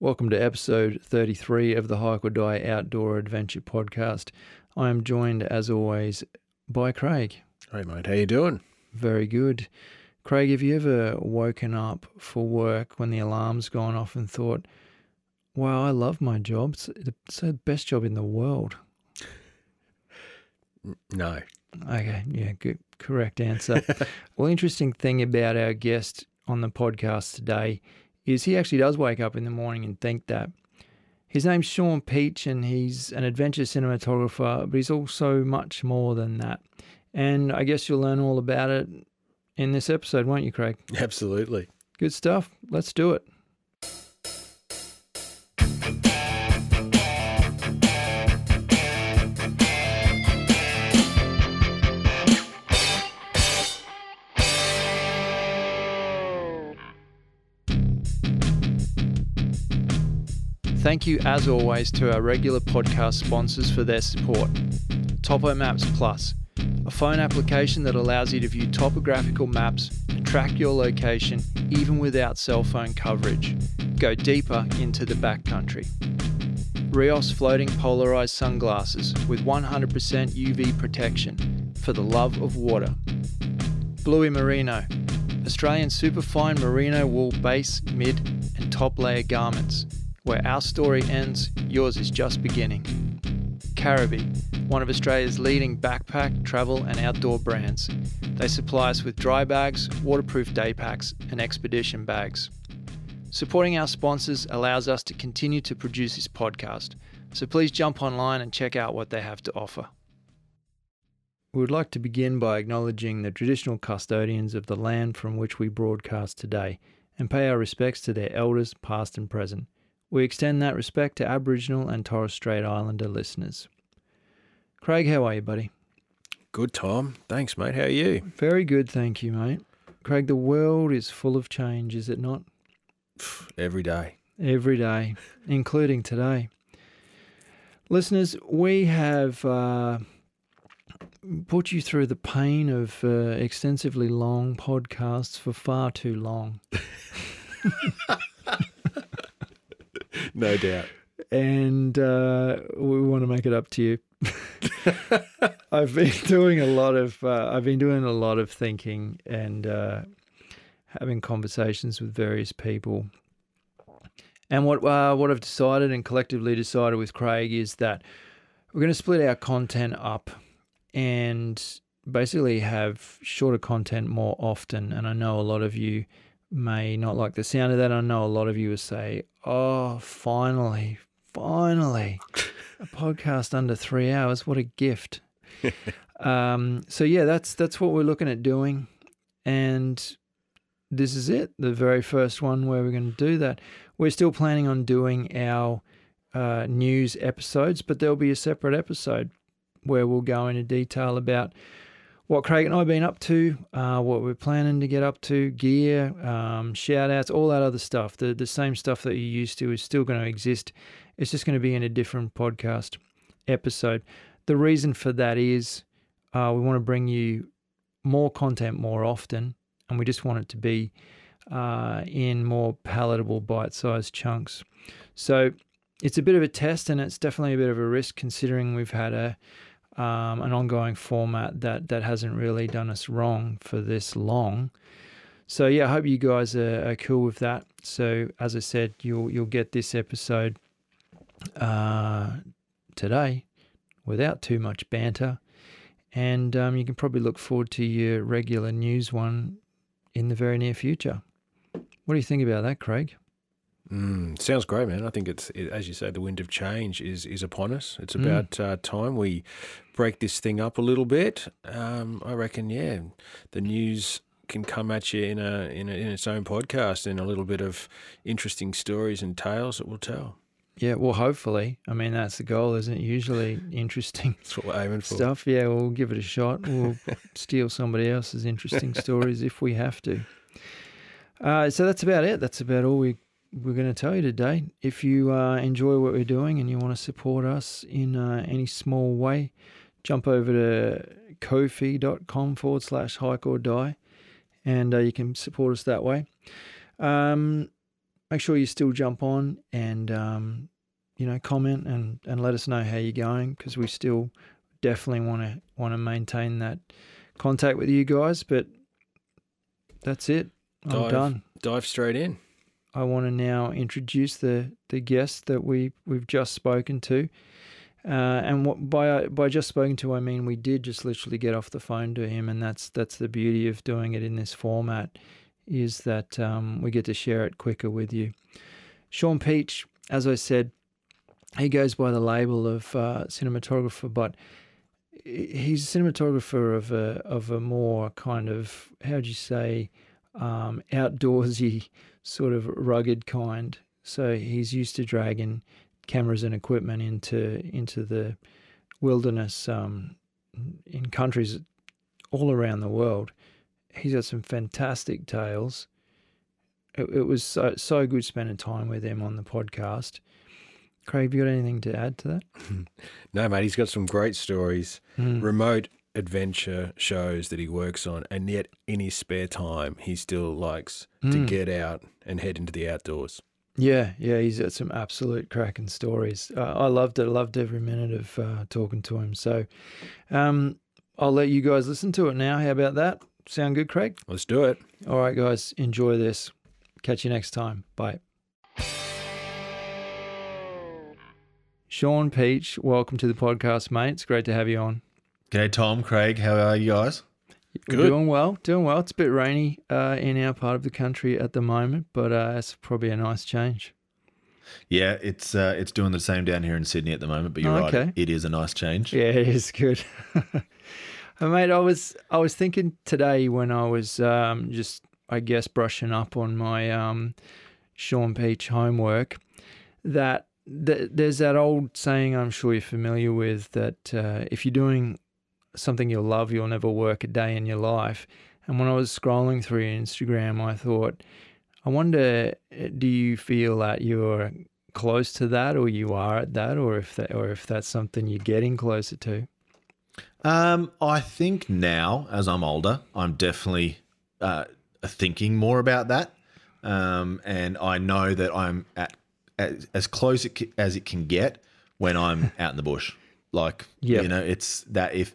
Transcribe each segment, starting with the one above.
Welcome to episode 33 of the Hike or Die Outdoor Adventure Podcast. I am joined, as always, by Craig. Hey mate, how you doing? Very good. Craig, have you ever woken up for work when the alarm's gone off and thought, wow, I love my job. It's the, it's the best job in the world. No. Okay, yeah, good, correct answer. well, interesting thing about our guest on the podcast today is he actually does wake up in the morning and think that. His name's Sean Peach and he's an adventure cinematographer, but he's also much more than that. And I guess you'll learn all about it in this episode, won't you, Craig? Absolutely. Good stuff. Let's do it. Thank you, as always, to our regular podcast sponsors for their support. Topo Maps Plus, a phone application that allows you to view topographical maps and track your location even without cell phone coverage. Go deeper into the backcountry. Rheos floating polarized sunglasses with 100% UV protection for the love of water. Bluey Merino, Australian superfine merino wool base, mid, and top layer garments. Where our story ends, yours is just beginning. Caribbee, one of Australia's leading backpack, travel, and outdoor brands. They supply us with dry bags, waterproof day packs, and expedition bags. Supporting our sponsors allows us to continue to produce this podcast, so please jump online and check out what they have to offer. We would like to begin by acknowledging the traditional custodians of the land from which we broadcast today and pay our respects to their elders, past and present. We extend that respect to Aboriginal and Torres Strait Islander listeners. Craig, how are you, buddy? Good, Tom. Thanks, mate. How are you? Very good, thank you, mate. Craig, the world is full of change, is it not? Every day. Every day, including today. Listeners, we have uh, put you through the pain of uh, extensively long podcasts for far too long. No doubt. and uh, we want to make it up to you. I've been doing a lot of uh, I've been doing a lot of thinking and uh, having conversations with various people. And what uh, what I've decided and collectively decided with Craig is that we're going to split our content up and basically have shorter content more often. And I know a lot of you may not like the sound of that. I know a lot of you will say, "Oh, finally, finally, a podcast under three hours! What a gift!" um, so yeah, that's that's what we're looking at doing, and this is it, the very first one where we're going to do that. We're still planning on doing our uh, news episodes, but there'll be a separate episode where we'll go into detail about what Craig and I have been up to, uh, what we're planning to get up to, gear, um, shout outs, all that other stuff. The, the same stuff that you're used to is still going to exist. It's just going to be in a different podcast episode. The reason for that is uh, we want to bring you more content more often, and we just want it to be uh, in more palatable bite sized chunks. So it's a bit of a test, and it's definitely a bit of a risk considering we've had a um, an ongoing format that that hasn't really done us wrong for this long. So yeah, I hope you guys are, are cool with that. So as I said, you'll you'll get this episode uh, today without too much banter, and um, you can probably look forward to your regular news one in the very near future. What do you think about that, Craig? Mm, sounds great, man. I think it's it, as you say, the wind of change is is upon us. It's about mm. uh, time we break this thing up a little bit. Um, I reckon, yeah, the news can come at you in a, in a in its own podcast and a little bit of interesting stories and tales that we'll tell. Yeah, well, hopefully. I mean, that's the goal, isn't it? Usually interesting that's what we're aiming for. stuff. Yeah, we'll give it a shot. We'll steal somebody else's interesting stories if we have to. Uh, so that's about it. That's about all we we're going to tell you today. If you uh, enjoy what we're doing and you want to support us in uh, any small way, jump over to kofi.com forward slash hike or die and uh, you can support us that way. Um, make sure you still jump on and um, you know comment and and let us know how you're going because we still definitely want to want to maintain that contact with you guys. But that's it. I'm Dive. done. Dive straight in. I want to now introduce the the guest that we we've just spoken to. Uh, and what, by by just spoken to, I mean we did just literally get off the phone to him, and that's that's the beauty of doing it in this format, is that um, we get to share it quicker with you. Sean Peach, as I said, he goes by the label of uh, cinematographer, but he's a cinematographer of a of a more kind of how do you say um, outdoorsy sort of rugged kind. So he's used to dragging cameras and equipment into into the wilderness um, in countries all around the world. He's got some fantastic tales. It, it was so, so good spending time with him on the podcast. Craig, have you got anything to add to that? No, mate, he's got some great stories, Mm. remote adventure shows that he works on, and yet in his spare time, he still likes to Mm. get out and head into the outdoors. Yeah, yeah, he's got some absolute cracking stories. Uh, I loved it. I loved every minute of uh, talking to him. So um, I'll let you guys listen to it now. How about that? Sound good, Craig? Let's do it. All right, guys, enjoy this. Catch you next time. Bye. Sean Peach, welcome to the podcast, mate. It's great to have you on. G'day, Tom, Craig. How are you guys? We're Good. doing well, doing well. It's a bit rainy uh, in our part of the country at the moment, but uh, it's probably a nice change. Yeah, it's uh, it's doing the same down here in Sydney at the moment, but you're Oh, right. It is a nice change. Yeah, it is good. Mate, I was I was thinking today when I was um, just I guess brushing up on my um, Sean Peach homework that th- there's that old saying I'm sure you're familiar with that uh, if you're doing something you'll love, you'll never work a day in your life. And when I was scrolling through Instagram, I thought, I wonder, uh, do you feel that you're close to that, or you are at that, or if that, or if that's something you're getting closer to? Um, I think now, as I'm older, I'm definitely uh, thinking more about that, um, and I know that I'm at as, as close as it can get when I'm out in the bush. Like, Yeah. you know, it's that if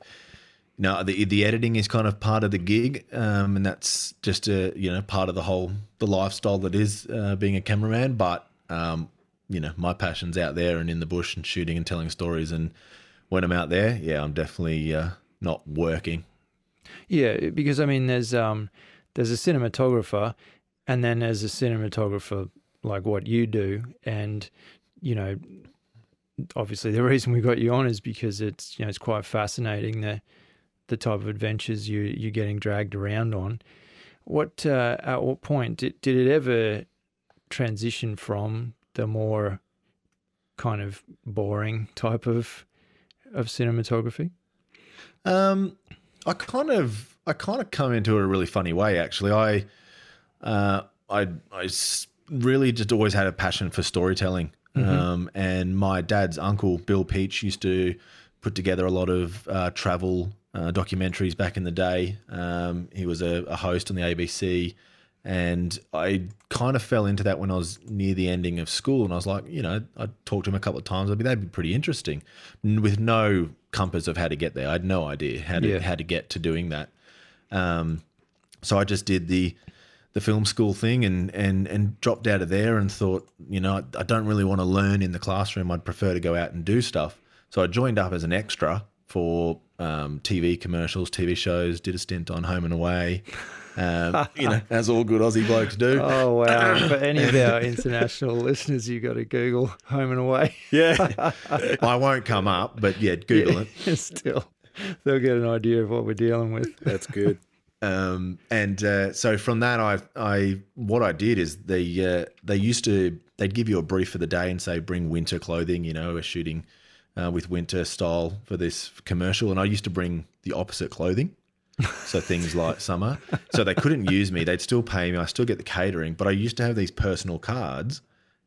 no, the the editing is kind of part of the gig, um, and that's just a you know part of the whole the lifestyle that is uh, being a cameraman. But um, you know, my passion's out there and in the bush and shooting and telling stories. And when I'm out there, yeah, I'm definitely uh, not working. Yeah, because I mean, there's um, there's a cinematographer, and then there's a cinematographer like what you do, and you know, obviously the reason we got you on is because it's you know it's quite fascinating the the type of adventures you you're getting dragged around on. What uh, at what point did did it ever transition from the more kind of boring type of of cinematography? Um, I kind of, I kind of come into it a really funny way. Actually, I, uh, I, I really just always had a passion for storytelling. Um, and my dad's uncle Bill Peach used to put together a lot of uh, travel uh, documentaries back in the day. Um, he was a, a host on the ABC, and I kind of fell into that when I was near the ending of school. And I was like, you know, I talked to him a couple of times. I'd be that'd be pretty interesting, with no compass of how to get there. I had no idea how to Yeah. how to get to doing that. Um, so I just did the the film school thing and and and dropped out of there and thought, you know, I, I don't really want to learn in the classroom. I'd prefer to go out and do stuff. So I joined up as an extra for um, TV commercials, TV shows. Did a stint on Home and Away. Um, you know, as all good Aussie blokes do. Oh wow! For any of our international listeners, you got to Google "home and away." Yeah, I won't come up, but yeah, Google it. Still, they'll get an idea of what we're dealing with. That's good. Um, and uh, so from that, I, I, what I did is they, uh, they used to, they'd give you a brief for the day and say, bring winter clothing. You know, we're shooting uh, with winter style for this commercial, and I used to bring the opposite clothing. So things like summer. So they couldn't use me. They'd still pay me. I still get the catering, but I used to have these personal cards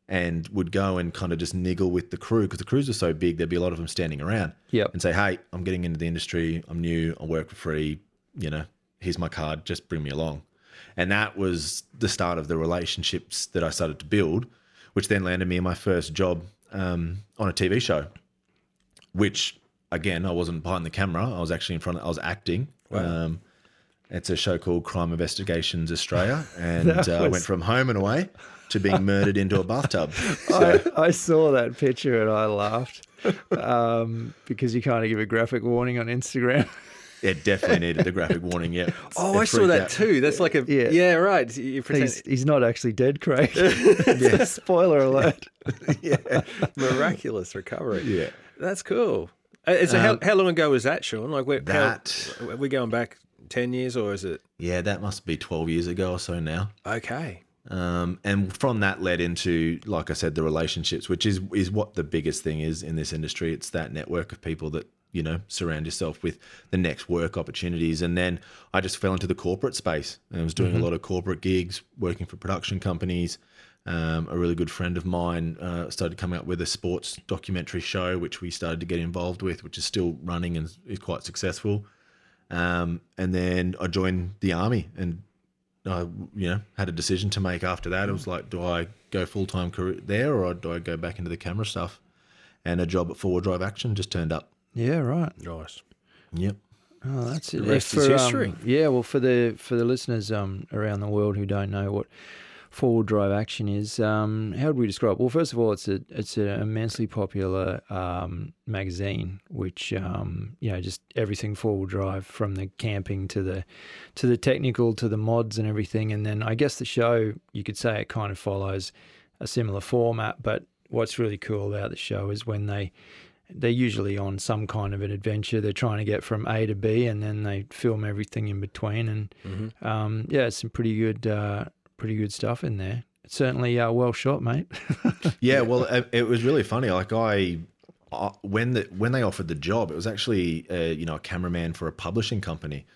and would go and kind of just niggle with the crew because the crews are so big. There'd be a lot of them standing around Yep. and say, "Hey, I'm getting into the industry. I'm new. I work for free. You know, here's my card. Just bring me along." and that was the start of the relationships that I started to build, which then landed me in my first job um, on a TV show, which again I wasn't behind the camera. I was actually in front. Of, I was acting. Um, it's a show called Crime Investigations Australia, and That uh, I was- went from home and away to being murdered into a bathtub. So, I, I saw that picture and I laughed um, because you can't give a graphic warning on Instagram. it definitely needed the graphic warning. Yeah. Oh, It I saw that out. too. That's like a Yeah. yeah, right. You pretend he's, he's not actually dead, Craig. Yeah. Spoiler alert. Yeah. Miraculous recovery. Yeah. That's cool. Uh, so how, how long ago was that, Sean? Like where, That- how, are we going back ten years or is it Yeah, that must be 12 years ago or so now. okay? Um, and from that led into, like I said, the relationships, which is is what the biggest thing is in this industry. It's that network of people that you know surround yourself with the next work opportunities. And then I just fell into the corporate space and I was doing a lot of corporate gigs, working for production companies. Um, a really good friend of mine uh, started coming up with a sports documentary show, which we started to get involved with, which is still running and is quite successful. Um, and then I joined the army and I, you know, had a decision to make after that. It was like, do I go full time career there or do I go back into the camera stuff? And a job at Forward Drive Action just turned up. Yeah, right. Nice. Yep. Oh, that's it. The rest For, is um, history. yeah, well, for the for the listeners um, around the world who don't know what forward drive action is, um, how would we describe? Well, first of all, it's a it's an immensely popular um, magazine, which um, you know just everything forward drive from the camping to the to the technical to the mods and everything. And then I guess the show you could say it kind of follows a similar format, but what's really cool about the show is when they they're usually on some kind of an adventure. They're trying to get from A to B, and then they film everything in between. And Mm-hmm. um, yeah, it's some pretty good, uh, pretty good stuff in there. It's certainly uh, well shot, mate. Yeah. Well, it, it was really funny. Like I, uh, when the when they offered the job, it was actually uh, you know a cameraman for a publishing company,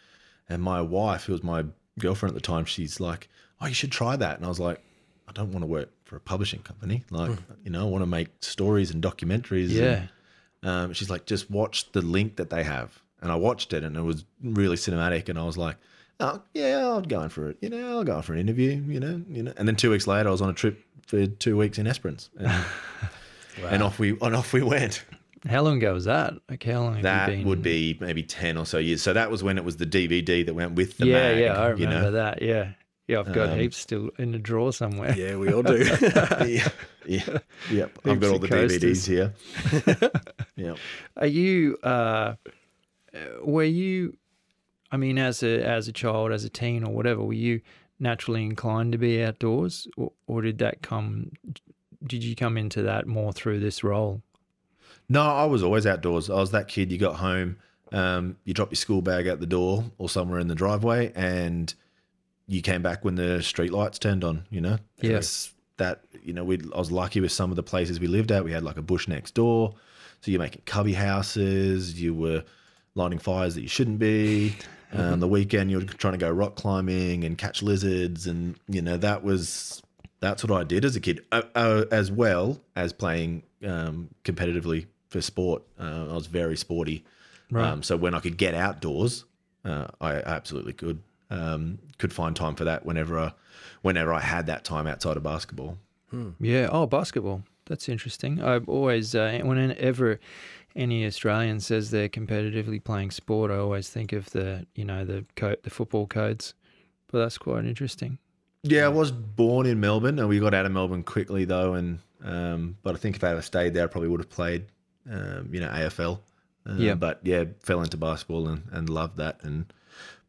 and my wife, who was my girlfriend at the time, she's like, "Oh, you should try that," and I was like. I don't want to work for a publishing company. Like, you know, I want to make stories and documentaries. and- yeah, Um, she's like, just watch the link that they have. And I watched it and it was really cinematic. And I was like, oh, yeah, I'll go in for it. You know, I'll go in for an interview, you know, you know. And then two weeks later, I was on a trip for two weeks in Esperance. And, and off we and off we went. how long ago was that? Like how long That you would be maybe 10 or so years. So that was when it was the DVD that went with the yeah, mag, yeah, I you remember know? that. Yeah, yeah, I've got Um, heaps still in the drawer somewhere. Yeah, we all do. yeah, yeah, yep. I've got all the coasters. DVDs here. yeah. Are you? Uh, were you? I mean, as a as a child, as a teen, or whatever, were you naturally inclined to be outdoors, or, or did that come? Did you come into that more through this role? No, I was always outdoors. I was that kid. You got home, um, you drop your school bag out the door or somewhere in the driveway, and you came back when the street lights turned on. You know, Yes. That you know. We I was lucky with some of the places we lived at. We had like a bush next door, so you're making cubby houses. You were lighting fires that you shouldn't be. Um, the weekend you're trying to go rock climbing and catch lizards, and you know that was that's what I did as a kid, uh, uh, as well as playing um, competitively for sport. Uh, I was very sporty, Right. um, so when I could get outdoors, uh, I absolutely could. Um, could find time for that whenever, I, whenever I had that time outside of basketball. Yeah. Oh, basketball. That's interesting. I've always, uh, whenever any Australian says they're competitively playing sport, I always think of the, you know, the co- the football codes. But that's quite interesting. Yeah, I was born in Melbourne, and we got out of Melbourne quickly though. And um, but I think if I had stayed there, I probably would have played, um, you know, AFL. Uh, Yeah. But yeah, fell into basketball and, and loved that, and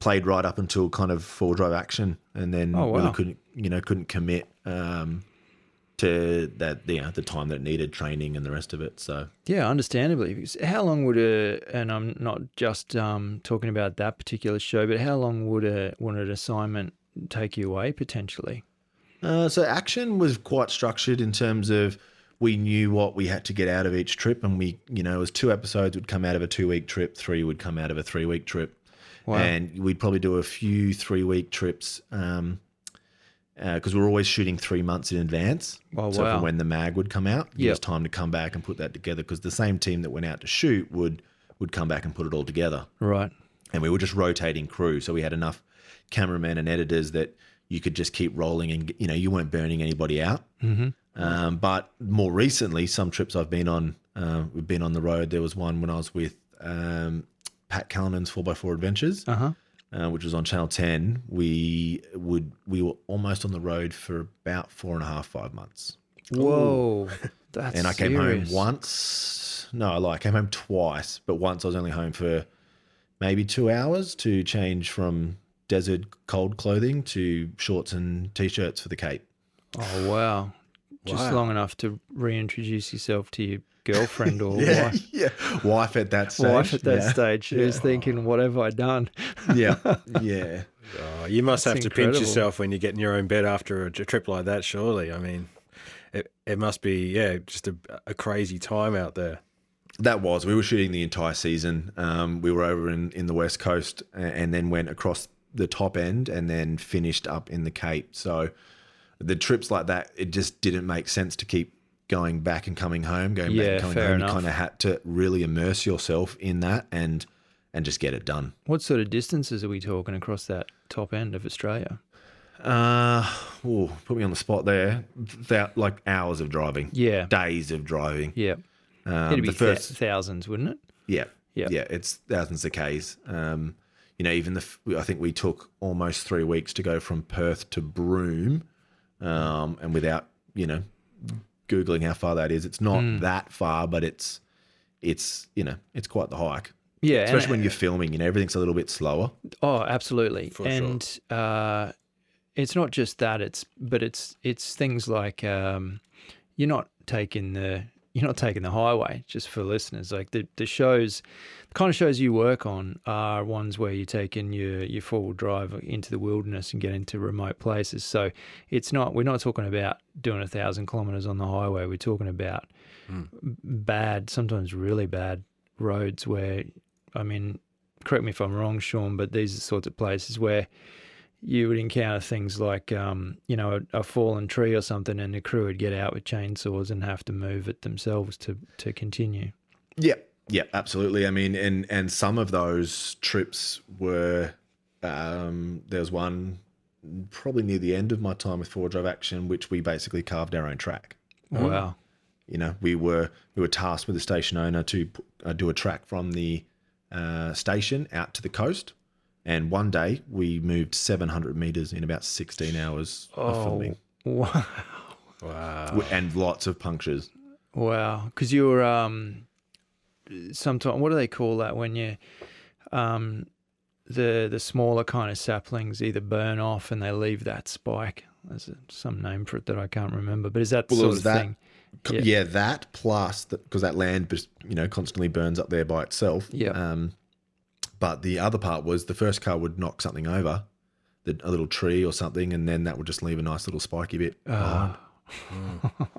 played right up until kind of four drive action, and then Oh, wow. really couldn't, you know, couldn't commit um, to that, you know, the time that needed training and the rest of it. So Yeah, understandably. How long would a, and I'm not just um, talking about that particular show, but how long would a would an assignment take you away potentially? Uh, so action was quite structured in terms of we knew what we had to get out of each trip, and we, you know, it was two episodes would come out of a two week trip, three would come out of a three week trip, Wow. and we'd probably do a few three week trips um, because we're always shooting three months in advance. Oh, so wow. for when the mag would come out, it was time to come back and put that together because the same team that went out to shoot would would come back and put it all together Right. and we were just rotating crew. So we had enough cameramen and editors that you could just keep rolling and you know you weren't burning anybody out. Mm-hmm. Um, but more recently, some trips I've been on, uh, we've been on the road. There was one when I was with um, Pat Callinan's 4x4 Adventures, Uh-huh. uh, which was on Channel 10. We would we were almost on the road for about four and a half, five months. Whoa. That's and I came serious. home once. No, I lied. I came home twice, but once I was only home for maybe two hours to change from desert cold clothing to shorts and t-shirts for the Cape. Oh wow. Just Wow. long enough to reintroduce yourself to your girlfriend or Yeah, wife. yeah. Wife at that stage. Wife at that yeah. stage. She was thinking, "What have I done?" Yeah, yeah. Oh, you must That's have to incredible. pinch yourself when you get in your own bed after a, trip like that. Surely, I mean, it it must be yeah, just a, a crazy time out there. That was. We were shooting the entire season. Um, we were over in, in the West Coast a- and then went across the top end and then finished up in the Cape. So the trips like that, it just didn't make sense to keep going back and coming home, going back and coming home. enough. You kind of had to really immerse yourself in that and and just get it done. What sort of distances are we talking across that top end of Australia? Uh, ooh, put me on the spot there. That like hours of driving, Yeah. days of driving. Yeah. Um, It'd be the first, th- thousands, wouldn't it? Yeah. Yeah. Yeah. It's thousands of Ks. Um, you know, even the, f- I think we took almost three weeks to go from Perth to Broome. Um, and without, you know, Googling how far that is, it's not Hmm. that far, but it's, it's, you know, it's quite the hike. Yeah. Especially and- when you're filming, you know, everything's a little bit slower. Oh, absolutely. For sure. and uh, it's not just that. It's but it's it's things like um, you're not taking the you're not taking the highway. Just for listeners, like the the shows, the kind of shows you work on are ones where you're taking your your four wheel drive into the wilderness and get into remote places. So it's not we're not talking about doing a thousand kilometers on the highway. We're talking about hmm. bad, sometimes really bad roads where, I mean, correct me if I'm wrong, Sean, but these are the sorts of places where you would encounter things like, um, you know, a, a fallen tree or something, and the crew would get out with chainsaws and have to move it themselves to to continue. Yeah, yeah, absolutely. I mean, and and some of those trips were um, there was one probably near the end of my time with Four Drive Action, which we basically carved our own track. Wow. You know, we were we were tasked with the station owner to uh, do a track from the uh, station out to the coast, and one day we moved 700 meters in about 16 hours of Oh, filming, wow. Wow. And lots of punctures. Wow, because you were um, sometimes what do they call that when you um, the the smaller kind of saplings either burn off and they leave that spike. There's some name for it that I can't remember, but is that the Well, sort of that- thing? Yeah. Yeah, that plus because that land, just, you know, constantly burns up there by itself. Yeah. Um, but the other part was the first car would knock something over, the, a little tree or something, and then that would just leave a nice little spiky bit.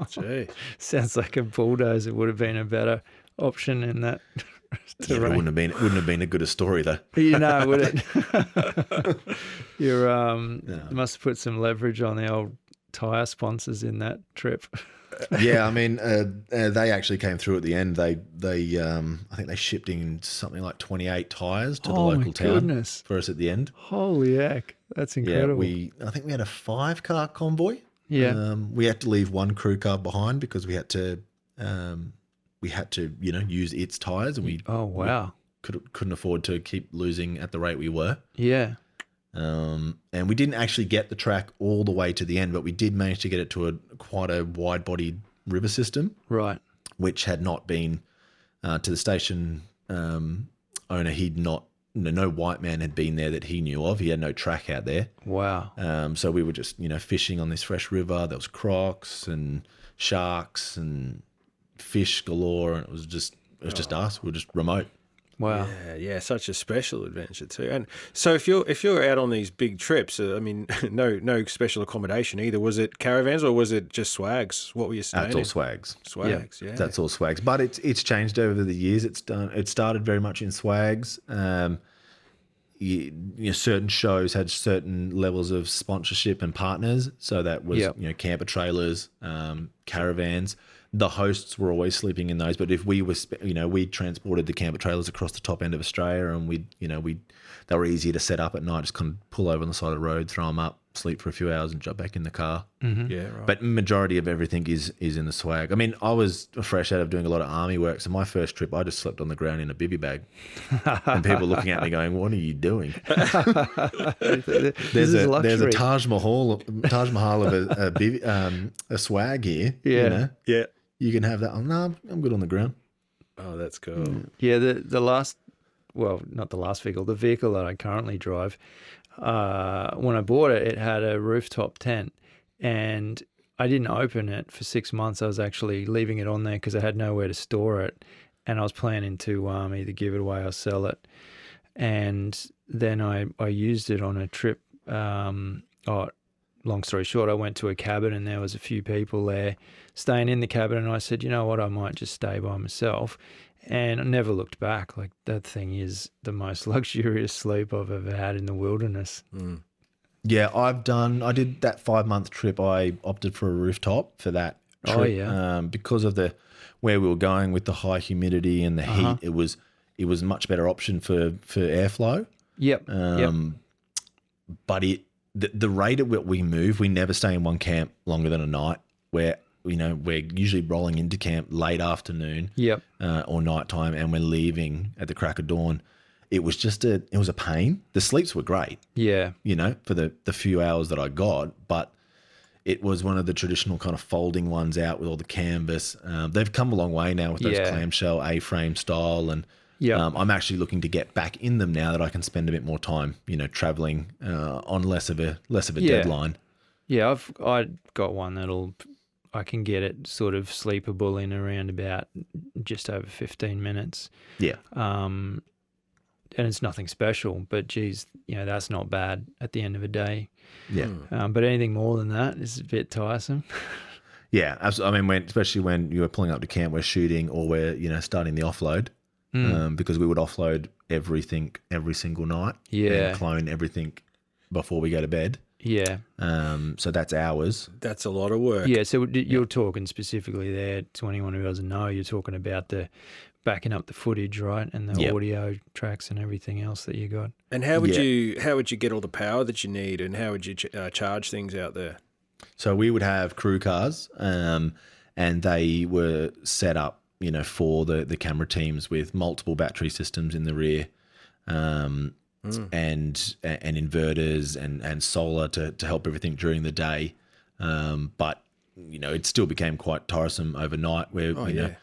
Gee. Sounds like a bulldozer would have been a better option in that Yeah, it wouldn't have been. It wouldn't have been a good a story though. you know, would it? You're um, you must have put some leverage on the old tire sponsors in that trip. Yeah, I mean, uh, uh, they actually came through at the end. They they um, I think they shipped in something like twenty eight tires to the Oh, my local town goodness. for us at the end. Holy heck, that's incredible. Yeah, we I think we had a five car convoy. Yeah. um, we had to leave one crew car behind because we had to um, we had to you know use its tires and we oh wow. could, couldn't afford to keep losing at the rate we were. Yeah. Um, and we didn't actually get the track all the way to the end, but we did manage to get it to a quite a wide bodied river system. Right. which had not been uh, to the station um, owner. He'd not, no, no white man had been there that he knew of. He had no track out there. Wow. Um, so we were just, you know, fishing on this fresh river. There was crocs and sharks and fish galore, and it was just, it was just us. We were just remote. Wow. Yeah, yeah, such a special adventure too. And so if you're if you're out on these big trips, uh, I mean, no no special accommodation either. Was it caravans or was it just swags? What were you staying That's all swags. Swags, yeah. That's all swags. But it's it's changed over the years. It's done. It started very much in swags. Um, you, you know, certain shows had certain levels of sponsorship and partners. So that was Yep. you know camper trailers, um, caravans. The hosts were always sleeping in those. But if we were, you know, we transported the camper trailers across the top end of Australia, and we, you know, we they were easier to set up at night. Just kind of pull over on the side of the road, throw them up, sleep for a few hours, and jump back in the car. Yeah, right. But majority of everything is is in the swag. I mean, I was fresh out of doing a lot of army work, so my first trip, I just slept on the ground in a bivy bag, and people looking at me going, "What are you doing?" this There's is a luxury. there's a Taj Mahal Taj Mahal of a a, bivy, um, a swag here. Yeah. you, know? yeah. You can have that. Oh, no, I'm good on the ground. Oh, that's cool. Yeah, the the last, well, not the last vehicle, the vehicle that I currently drive. Uh, when I bought it, it had a rooftop tent, and I didn't open it for six months. I was actually leaving it on there because I had nowhere to store it, and I was planning to um, either give it away or sell it. And then I I used it on a trip. Um, oh, long story short, I went to a cabin and there was a few people there staying in the cabin, and I said, you know what, I might just stay by myself. And I never looked back. Like that thing is the most luxurious sleep I've ever had in the wilderness. Yeah, I've done. I did that five month trip. I opted for a rooftop for that. Trip, Oh, yeah. um, because of the where we were going with the high humidity and the Uh-huh. heat. It was it was a much better option for for airflow. Yep. yep. Um, But it the, the rate at which we move, we never stay in one camp longer than a night. Where you know we're usually rolling into camp late afternoon Yep. uh, or nighttime, and we're leaving at the crack of dawn. It was just a it was a pain. The sleeps were great Yeah. you know, for the the few hours that I got, but it was one of the traditional kind of folding ones out with all the canvas. Um, they've come a long way now with those Yeah. clamshell A-frame style, and Yeah. um, I'm actually looking to get back in them now that I can spend a bit more time, you know, traveling uh, on less of a less of a Yeah. deadline. Yeah. I've I got one that'll I can get it sort of sleepable in around about just over fifteen minutes. Yeah, Um, and it's nothing special, but geez, you know that's not bad at the end of the day. yeah, Um, but anything more than that is a bit tiresome. yeah. Absolutely. I mean, when especially when you are pulling up to camp, we're shooting or we're you know starting the offload. Hmm. Um, because we would offload everything every single night, Yeah. and clone everything before we go to bed. Yeah. Um, so that's hours. That's a lot of work. Yeah, so you're talking specifically there to anyone who doesn't know, you're talking about the backing up the footage, right, and the Yep. audio tracks and everything else that you got. And how would Yeah. you how would you get all the power that you need, and how would you ch- uh, charge things out there? So we would have crew cars, um, and they were set up, you know, for the the camera teams with multiple battery systems in the rear, um, and and inverters and and solar to to help everything during the day. Um, but you know, it still became quite tiresome overnight, where you know.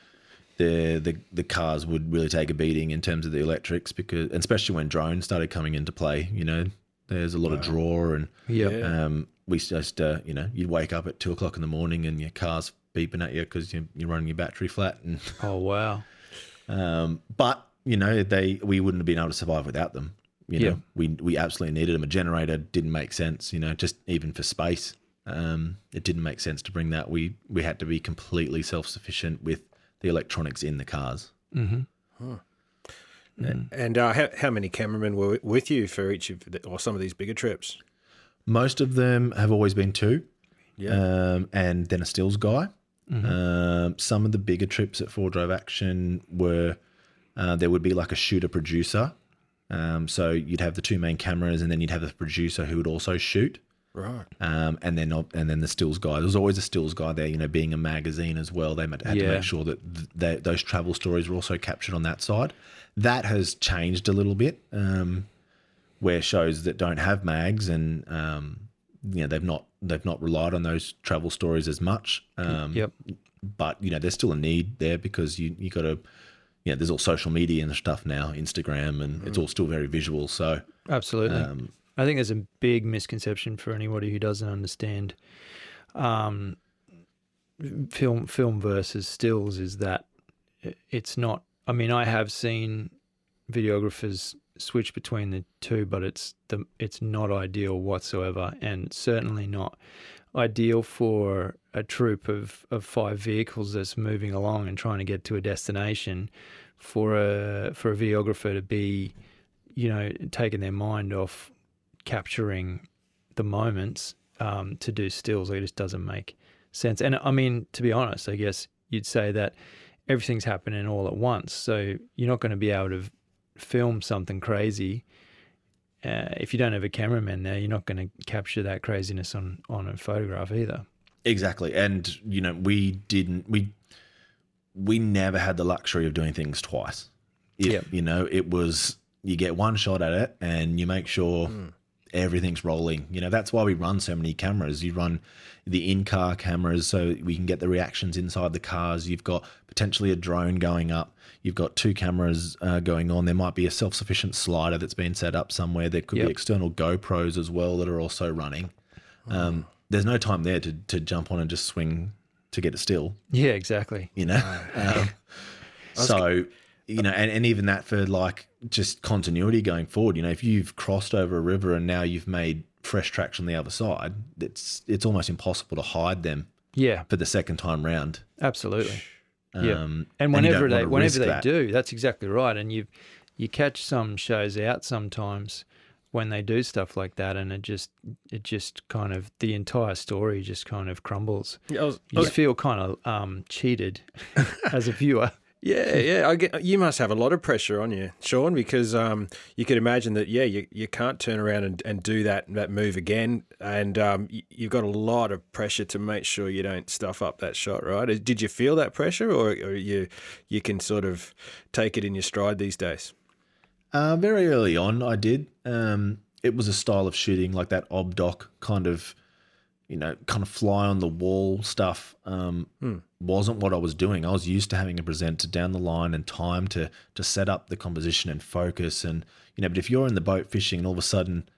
The, the the cars would really take a beating in terms of the electrics because especially when drones started coming into play you know there's a lot of draw and Yeah. um, we just, uh, you know, you'd wake up at two o'clock in the morning and your car's beeping at you because you're, you're running your battery flat. And, Oh, wow. um, but you know, they we wouldn't have been able to survive without them. You know, Yeah. we we absolutely needed them. A generator didn't make sense. You know, just even for space, um, it didn't make sense to bring that. We we had to be completely self sufficient with the electronics in the cars. Mm-hmm. And uh, how how many cameramen were with you for each of the, or some of these bigger trips? Most of them have always been two. Yeah. um, and then a stills guy. Um, some of the bigger trips at Four Drive Action were uh, there would be like a shooter producer. Um, so you'd have the two main cameras, and then you'd have the producer who would also shoot. Right. Um, and then and then the stills guy. There was always a stills guy there. You know, being a magazine as well, they had to Yeah. make sure that th- they, those travel stories were also captured on that side. That has changed a little bit, um, where shows that don't have mags and um, you know they've not they've not relied on those travel stories as much. Um, Yep. But you know, there's still a need there because you you got to. You know, there's all social media and stuff now, Instagram, and it's all still very visual. So, Absolutely. um, I think there's a big misconception for anybody who doesn't understand um, film film versus stills is that it's not. I mean, I have seen videographers switch between the two, but it's the it's not ideal whatsoever, and certainly not ideal for a troop of, of five vehicles that's moving along and trying to get to a destination for a for a videographer to be you know taking their mind off capturing the moments um, to do stills. It just doesn't make sense. And I mean, to be honest, I guess you'd say that everything's happening all at once. So you're not going to be able to film something crazy. Uh, if you don't have a cameraman there, you're not going to capture that craziness on, on a photograph either. Exactly. And you know, we didn't we we never had the luxury of doing things twice. If, Yep. You know, it was you get one shot at it and you make sure everything's rolling. You know, that's why we run so many cameras. You run the in-car cameras so we can get the reactions inside the cars. You've got potentially a drone going up. You've got two cameras uh, going on. There might be a self-sufficient slider that's been set up somewhere. There could Yep. be external GoPros as well that are also running. Um, there's no time there to, to jump on and just swing to get it still, Yeah, exactly. you know? Um, so, you know, and, and even that for like just continuity going forward, you know, if you've crossed over a river and now you've made fresh tracks on the other side, it's it's almost impossible to hide them Yeah, for the second time round. absolutely. Yeah. Um, And whenever don't they whenever they that. do, that's exactly right. And you you catch some shows out sometimes when they do stuff like that, and it just it just kind of the entire story just kind of crumbles. Yeah, I was- I You was- feel kind of um, cheated as a viewer. Yeah, yeah. I get, you must have a lot of pressure on you, Sean, because um, you could imagine that. Yeah, you, you can't turn around and, and do that that move again, and um, you, you've got a lot of pressure to make sure you don't stuff up that shot, right? Did you feel that pressure, or, or you you can sort of take it in your stride these days? Uh, very early on, I did. Um, it was a style of shooting like that obdoc kind of, you know, kind of fly on the wall stuff. Um, Wasn't what I was doing. I was used to having a presenter down the line and time to to set up the composition and focus. And you know, but if you're in the boat fishing and all of a sudden,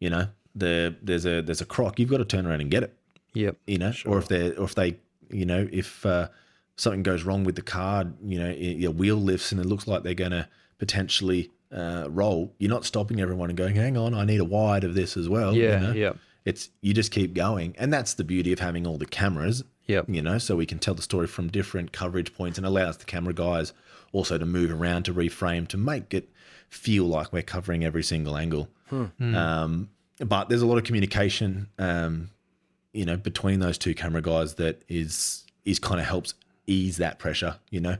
you know, the there's a there's a croc, you've got to turn around and get it Yep. you know, or if they or if they, you know, if uh, something goes wrong with the car, you know, your wheel lifts and it looks like they're going to potentially uh, roll, you're not stopping everyone and going, "Hang on, I need a wide of this as well." Yeah. you know? Yep. It's you just keep going, and that's the beauty of having all the cameras. Yep. You know, so we can tell the story from different coverage points and allows the camera guys also to move around to reframe to make it feel like we're covering every single angle. Um, but there's a lot of communication, um, you know, between those two camera guys that is is kind of helps ease that pressure. You know,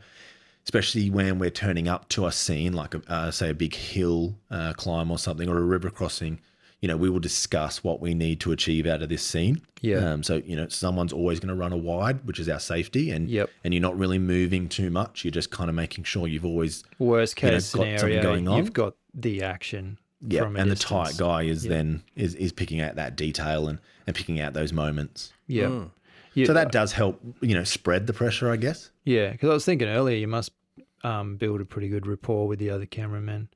especially when we're turning up to a scene like a, uh, say a big hill uh, climb or something or a river crossing. You know, we will discuss what we need to achieve out of this scene. Yeah. Um, so you know, someone's always going to run a wide, which is our safety, and Yep. and you're not really moving too much. You're just kind of making sure you've always Worst you know, case got something scenario, going on. you've got the action. yeah, from a and the tight guy is Yeah. then is is picking out that detail and and picking out those moments. Yeah. Yeah. So that does help, you know, spread the pressure, I guess. Yeah, because I was thinking earlier, you must um, build a pretty good rapport with the other cameramen.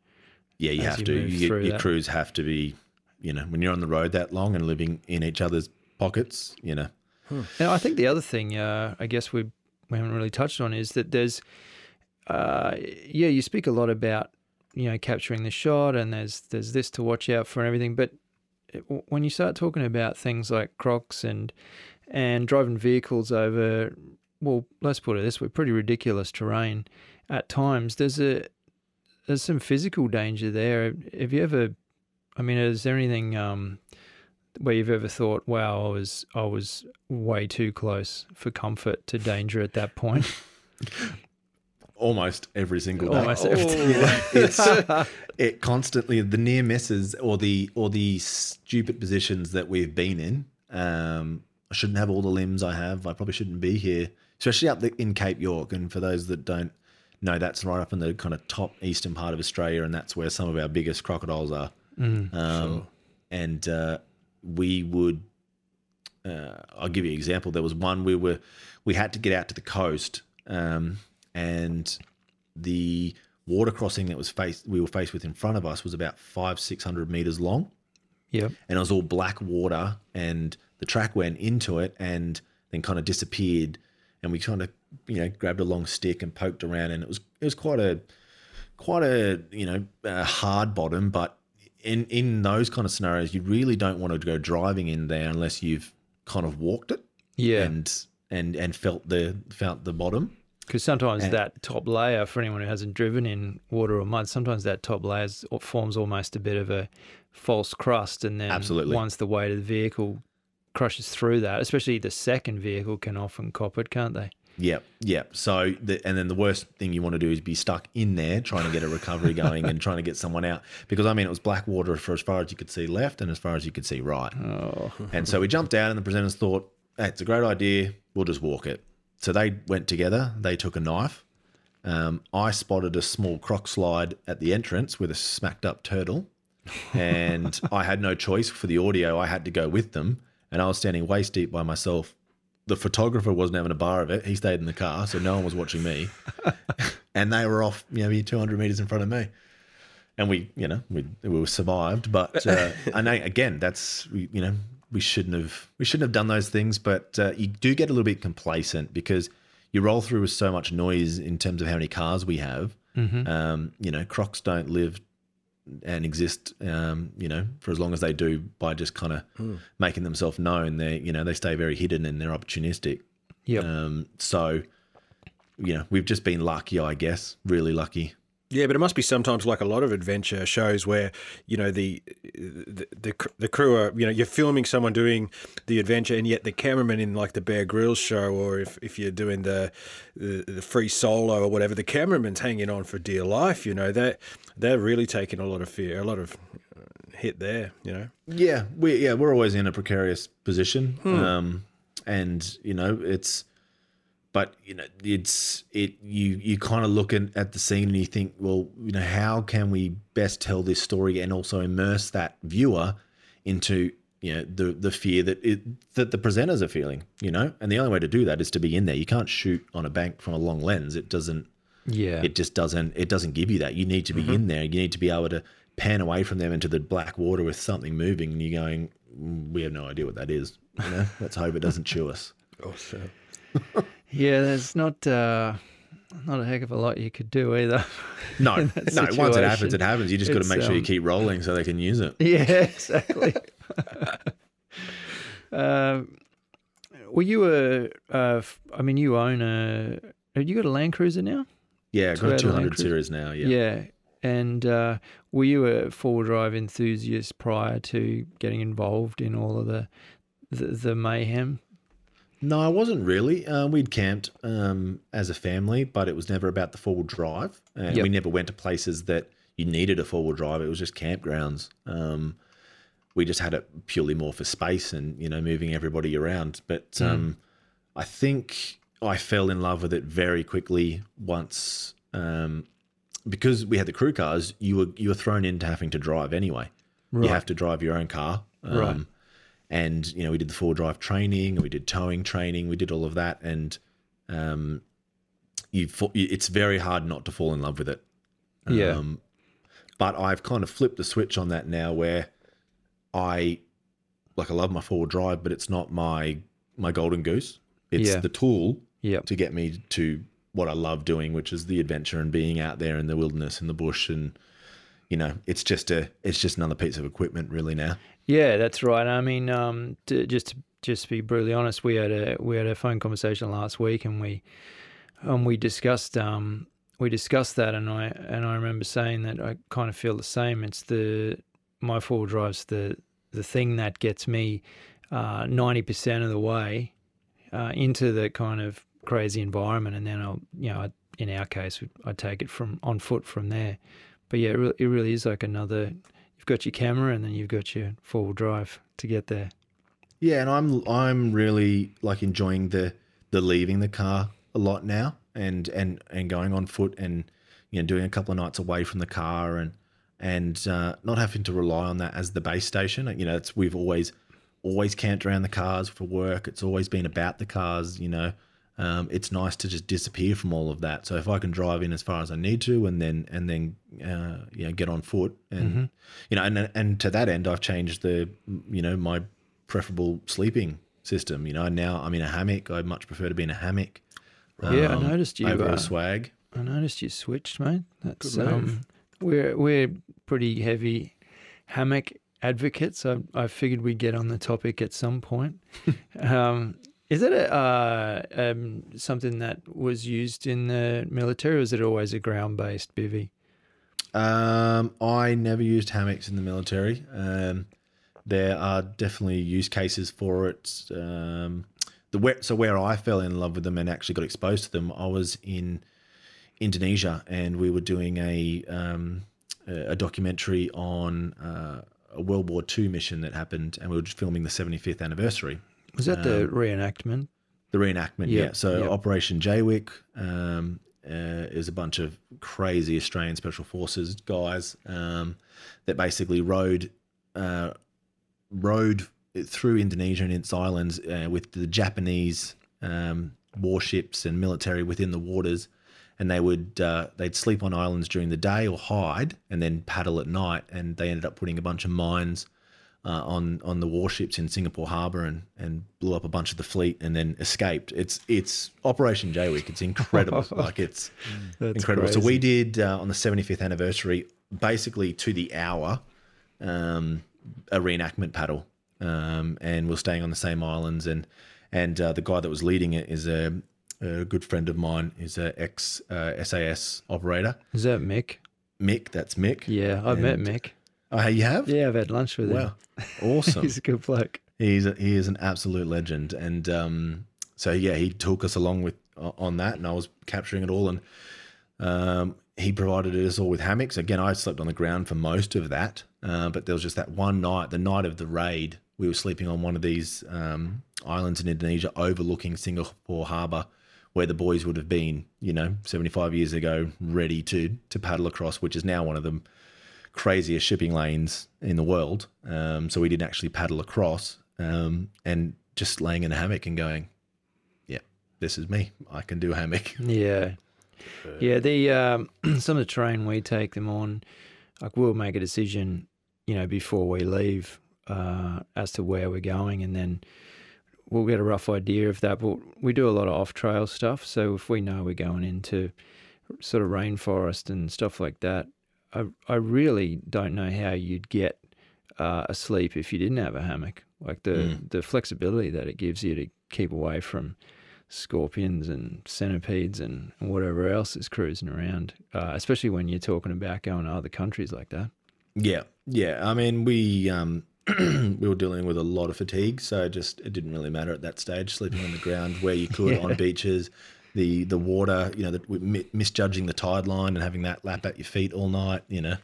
Yeah, you have you to. You, your that. crews have to be, you know, when you're on the road that long and living in each other's pockets, you know. Now, I think the other thing, uh, I guess we we haven't really touched on, is that there's, uh, yeah, you speak a lot about you know capturing the shot, and there's there's this to watch out for and everything. But it, when you start talking about things like crocs and and driving vehicles over, well, let's put it this way, pretty ridiculous terrain at times. There's a there's some physical danger there. Have you ever? I mean, is there anything? Um, where you've ever thought, "Wow, I was I was way too close for comfort to danger at that point." Almost every single day. Almost every Yeah, it's it constantly the near misses or the or the stupid positions that we've been in. Um, I shouldn't have all the limbs I have. I probably shouldn't be here, especially up the, in Cape York. And for those that don't know, that's right up in the kind of top eastern part of Australia, and that's where some of our biggest crocodiles are. Um, And uh, we would uh, I'll give you an example. There was one we were we had to get out to the coast, um, and the water crossing that was faced we were faced with in front of us was about five six hundred meters long, yep. and it was all black water, and the track went into it and then kind of disappeared, and we kind of you know grabbed a long stick and poked around, and it was it was quite a quite a you know a hard bottom, but in in those kind of scenarios, you really don't want to go driving in there unless you've kind of walked it Yeah, and and and felt the felt the bottom. because sometimes and- that top layer, for anyone who hasn't driven in water or mud, sometimes that top layer forms almost a bit of a false crust, and then Absolutely. once the weight of the vehicle crushes through that, especially the second vehicle can often cop it, can't they? Yep, yep. So, the, and then the worst thing you want to do is be stuck in there trying to get a recovery going and trying to get someone out. Because I mean, it was black water for as far as you could see left and as far as you could see right. Oh, And so we jumped out, and the presenters thought, hey, "It's a great idea. We'll just walk it." So they went together. They took a knife. Um, I spotted a small croc slide at the entrance with a smacked up turtle, and I had no choice for the audio. I had to go with them, and I was standing waist deep by myself. The photographer wasn't having a bar of it. He stayed in the car, so no one was watching me, and they were off maybe 200 meters in front of me and we, you know, we we survived. But uh, I know again, that's we, you know, we shouldn't have we shouldn't have done those things. But uh, you do get a little bit complacent because you roll through with so much noise in terms of how many cars we have. Um, you know, crocs don't live and exist, um, you know, for as long as they do by just kind of making themselves known. They, you know, they stay very hidden and they're opportunistic. yep. Um, so, you know, we've just been lucky, I guess, really lucky. Yeah, but it must be sometimes like a lot of adventure shows where you know the the the, the crew are you know you're filming someone doing the adventure and yet the cameraman in like the Bear Grylls show or if, if you're doing the, the the free solo or whatever the cameraman's hanging on for dear life. You know that they're, really taking a lot of fear, a lot of uh, hit there. You know. Yeah, we yeah we're always in a precarious position, um, and you know it's, but you know it's it you you kind of look at, at the scene and you think, well, you know, how can we best tell this story and also immerse that viewer into you know the the fear that it that the presenters are feeling, you know, and the only way to do that is to be in there. You can't shoot on a bank from a long lens; it doesn't yeah. it just doesn't it doesn't give you that you need to be in there you need to be able to pan away from them into the black water with something moving and you're going "Mm, we have no idea what that is you know let's hope it doesn't chew us Awesome. yeah, there's not uh, not a heck of a lot you could do either. no no once it happens it happens you just got to make sure you um, keep rolling so they can use it yeah, exactly. um, well, you were. Uh, I mean, you own a. Have you got a Land Cruiser now? Yeah i've got a 200 Cruiser. series now yeah Yeah. And uh, were you a four drive enthusiast prior to getting involved in all of the the, the mayhem? no i wasn't really uh, we'd camped um, as a family but it was never about the four-wheel drive and Yep. we never went to places that you needed a four-wheel drive it was just campgrounds um, we just had it purely more for space and you know moving everybody around but um, i think i fell in love with it very quickly once um, because we had the crew cars you were you were thrown into having to drive anyway you have to drive your own car um, Right. and you know we did the four drive training we did towing training we did all of that and um, you it's very hard not to fall in love with it Yeah. um, but I've kind of flipped the switch on that now where I like I love my four wheel drive, but it's not my my golden goose. It's Yeah. the tool Yep. to get me to what I love doing, which is the adventure and being out there in the wilderness and the bush and you know, it's just a it's just another piece of equipment really now. Yeah, that's right. I mean, um, to, just to, just to be brutally honest, we had a we had a phone conversation last week, and we and we discussed um, we discussed that, and I and I remember saying that I kind of feel the same. It's the my four wheel drive's the the thing that gets me uh, ninety percent of the way uh, into the kind of crazy environment, and then I'll you know I, in our case I take it from on foot from there. But yeah, it really, it really is like another you've got your camera and then you've got your four wheel drive to get there. Yeah, and I'm I'm really like enjoying the the leaving the car a lot now and and and going on foot and you know doing a couple of nights away from the car and and uh, not having to rely on that as the base station. You know, it's we've always always camped around the cars for work. It's always been about the cars. You know, um, it's nice to just disappear from all of that. So if I can drive in as far as I need to, and then and then uh, you know get on foot, and you know, and and to that end, I've changed the you know my preferable sleeping system. You know, now I'm in a hammock. I much prefer to be in a hammock. Yeah, I um, noticed you, over uh, a swag. I noticed you switched, mate. That's Good um, we're we're pretty heavy hammock advocates. I I figured we'd get on the topic at some point. um, is it a uh, um, something that was used in the military, or is it always a ground based bivy? Um, I never used hammocks in the military. Um, there are definitely use cases for it. Um, the where, so where I fell in love with them and actually got exposed to them, I was in Indonesia and we were doing a um, a documentary on uh, a World War II mission that happened, and we were filming the 75th anniversary. Was that the reenactment? The reenactment, Yep, yeah. So yep. Operation Jaywick um, uh, is a bunch of crazy Australian Special Forces guys um, that basically rode uh, rode through Indonesia and its islands uh, with the Japanese um, warships and military within the waters, and they would uh, they'd sleep on islands during the day or hide, and then paddle at night. And they ended up putting a bunch of mines uh, on on the warships in Singapore Harbour and and blew up a bunch of the fleet, and then escaped. It's it's Operation Jaywick. It's incredible. like it's That's incredible. So we did uh, on the 75th anniversary, basically to the hour, um, a reenactment paddle, um, and we're staying on the same islands. And and uh, the guy that was leading it is a, a good friend of mine. He's a ex uh, SAS operator, Is that Mick? Mick. That's Mick. Yeah, I've met Mick. Oh, you have? Yeah, I've had lunch with him. Wow, awesome. He's a good bloke. He's a, he is an absolute legend, and um, so yeah, he took us along with on that, and I was capturing it all, and um, he provided us all with hammocks. Again, I slept on the ground for most of that, uh, but there was just that one night, the night of the raid, we were sleeping on one of these um, islands in Indonesia, overlooking Singapore Harbour, where the boys would have been, you know, seventy five years ago, ready to to paddle across, which is now one of the craziest shipping lanes in the world. Um, so we didn't actually paddle across um, and just laying in a hammock and going, yeah, this is me. I can do hammock. Yeah. Yeah, the um, some of the terrain we take them on, like we'll make a decision, you know, before we leave uh, as to where we're going, and then we'll get a rough idea of that. But we do a lot of off trail stuff, so if we know we're going into sort of rainforest and stuff like that, I I really don't know how you'd get uh, asleep if you didn't have a hammock. Like the the flexibility that it gives you to keep away from scorpions and centipedes and whatever else is cruising around, uh, especially when you're talking about going to other countries like that. Yeah, yeah. I mean, we um, we were dealing with a lot of fatigue, so just it didn't really matter at that stage. Sleeping on the ground where you could Yeah. on beaches, the the water, you know, the, mi- misjudging the tide line and having that lap at your feet all night, you know.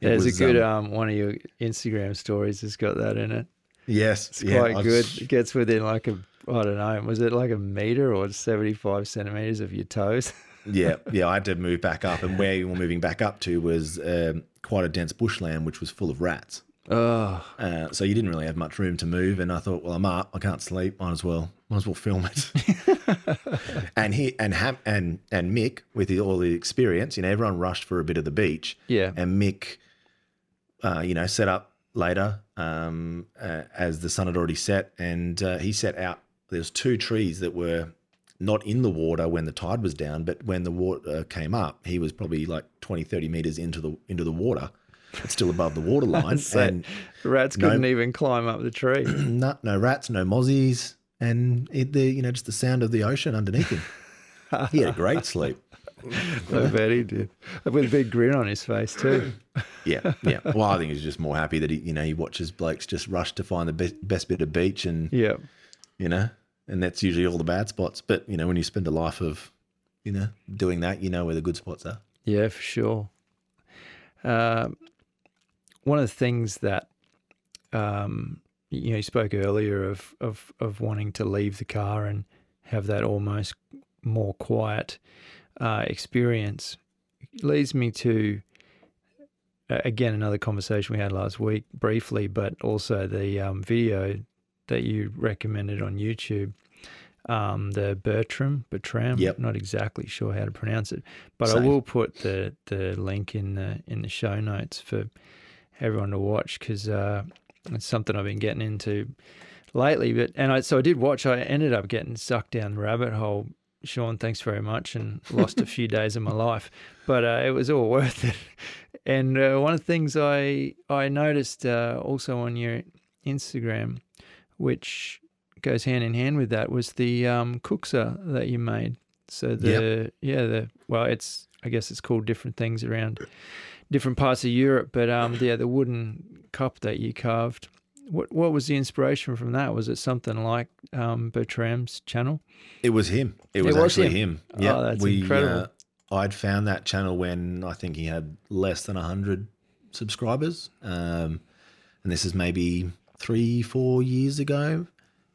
There's was, a good um, um, one of your Instagram stories has got that in it. yes, It's yeah, quite I've good. It gets within like a I don't know, was it like a meter or 75 centimeters of your toes? yeah, yeah. I had to move back up, and where we were moving back up to was um, quite a dense bushland, which was full of rats. oh, Uh, so you didn't really have much room to move, and I thought, well, I'm up, I can't sleep, might as well, might as well film it. and he and Ham and and Mick with the, all the experience, you know, everyone rushed for a bit of the beach, yeah. and Mick, uh, you know, set up later um, uh, as the sun had already set, and uh, he set out. There's two trees that were not in the water when the tide was down, but when the water came up, he was probably like 20, 30 meters into the into the water. It's still above the waterline, So and rats no- couldn't even climb up the tree. no, no rats, no mozzies, and it, the you know just the sound of the ocean underneath him. he had a great sleep. I bet he did. With a big grin on his face too. Yeah, yeah. Well, I think he's just more happy that he you know he watches blokes just rush to find the best, best bit of beach, and Yeah. you know, and that's usually all the bad spots. But you know, when you spend a life of you know doing that, you know where the good spots are. Yeah, for sure. Um, one of the things that um, you know, you spoke earlier of, of of wanting to leave the car and have that almost more quiet uh, experience leads me to again another conversation we had last week briefly, but also the um, video that you recommended on YouTube. Um, the Bertram, Bertram, Yep. not exactly sure how to pronounce it, but I will put the, the link in the in the show notes for everyone to watch because uh, it's something I've been getting into lately. But and I so I did watch. I ended up getting sucked down the rabbit hole. Sean, thanks very much, and lost a few days of my life, but uh, it was all worth it. And uh, one of the things I I noticed uh, also on your Instagram, which goes hand in hand with that, was the um, that you made. So the yeah the well it's I guess it's called different things around different parts of Europe, but um yeah the wooden cup that you carved what what was the inspiration from that? Was it something like um, Bertram's channel? It was him. It was, was actually him. him. Yeah, Oh, that's incredible. Uh, I'd found that channel when I think he had less than hundred subscribers, um, and this is maybe three, four years ago.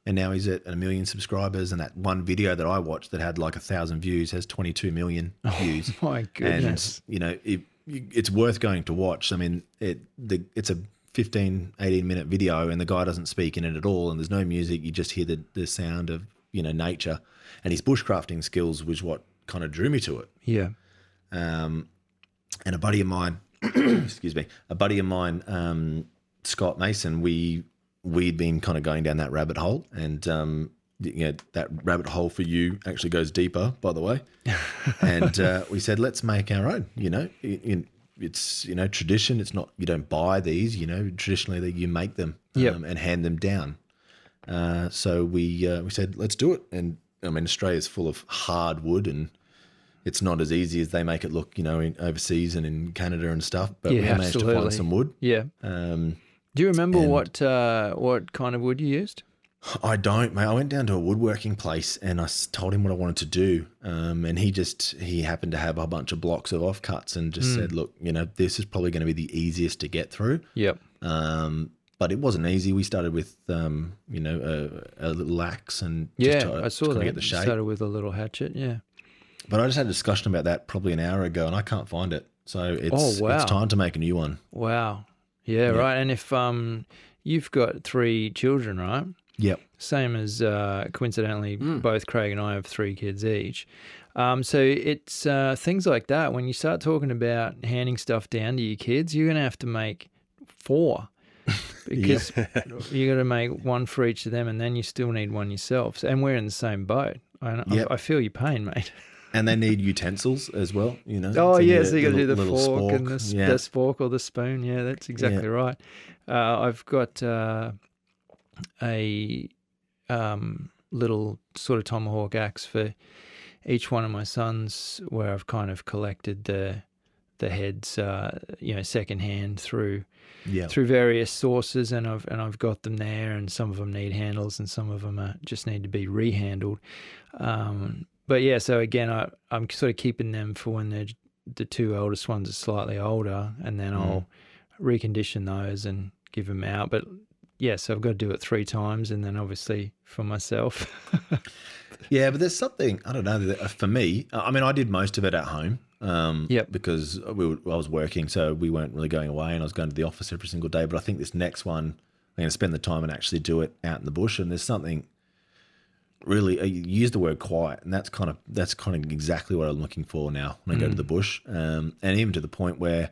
And now he's at a million subscribers, and that one video that I watched that had like a thousand views has 22 million views. My goodness. And you know, it, it's worth going to watch. I mean, it the it's a 15, 18 minute video, and the guy doesn't speak in it at all, and there's no music. You just hear the the sound of you know nature, and his bushcrafting skills was what kind of drew me to it. yeah. Um, and a buddy of mine, excuse me, a buddy of mine, um, Scott Mason, we we'd been kind of going down that rabbit hole, and um, you know, that rabbit hole for you actually goes deeper, by the way. and uh, we said, let's make our own. You know, in, in, it's you know tradition. It's not you don't buy these. You know, traditionally that you make them Yep. um, and hand them down. Uh, so we uh, we said, let's do it. And I mean, Australia's full of hard wood and it's not as easy as they make it look, you know, in overseas and in Canada and stuff. But we Yeah, managed to absolutely. find some wood. Yeah. Um, Do you remember And- what uh, what kind of wood you used? I don't, mate. I went down to a woodworking place and I told him what I wanted to do. Um, and he just, he happened to have a bunch of blocks of offcuts and just said, look, you know, this is probably going to be the easiest to get through. Yep. Um, but it wasn't easy. We started with, um, you know, a, a little axe and just Yeah, to, I saw that. get the shape. Started with a little hatchet. Yeah. But I just had a discussion about that probably an hour ago and I can't find it. So it's, Oh, wow. it's time to make a new one. Wow. Yeah, right. And if um, you've got three children, right? Yep. Same as uh, coincidentally, both Craig and I have three kids each. Um, so it's uh, things like that. When you start talking about handing stuff down to your kids, you're going to have to make four because you got to make one for each of them, and then you still need one yourself. And we're in the same boat. I, Yep. I, I feel your pain, mate. And they need utensils as well, you know. Oh yeah, so you got to do the fork and the, spork. yeah. the spork or the spoon. Yeah, that's exactly right. Uh, I've got uh, a um, little sort of tomahawk axe for each one of my sons, where I've kind of collected the the heads, uh, you know, secondhand through yeah. through various sources, and I've and I've got them there, and some of them need handles, and some of them are, just need to be rehandled. Um, but yeah, so again, I I'm sort of keeping them for when they're the two eldest ones are slightly older, and then I'll recondition those and give them out. But yeah, so I've got to do it three times, and then obviously for myself. Yeah, but there's something I don't know. that- uh, For me, I mean, I did most of it at home. Um, Yep. Because we were, I was working, so we weren't really going away, and I was going to the office every single day. But I think this next one, I'm going to spend the time and actually do it out in the bush. And there's something really. uh, You use the word quiet, and that's kind of that's kind of exactly what I'm looking for now when I go to the bush. Um, and even to the point where,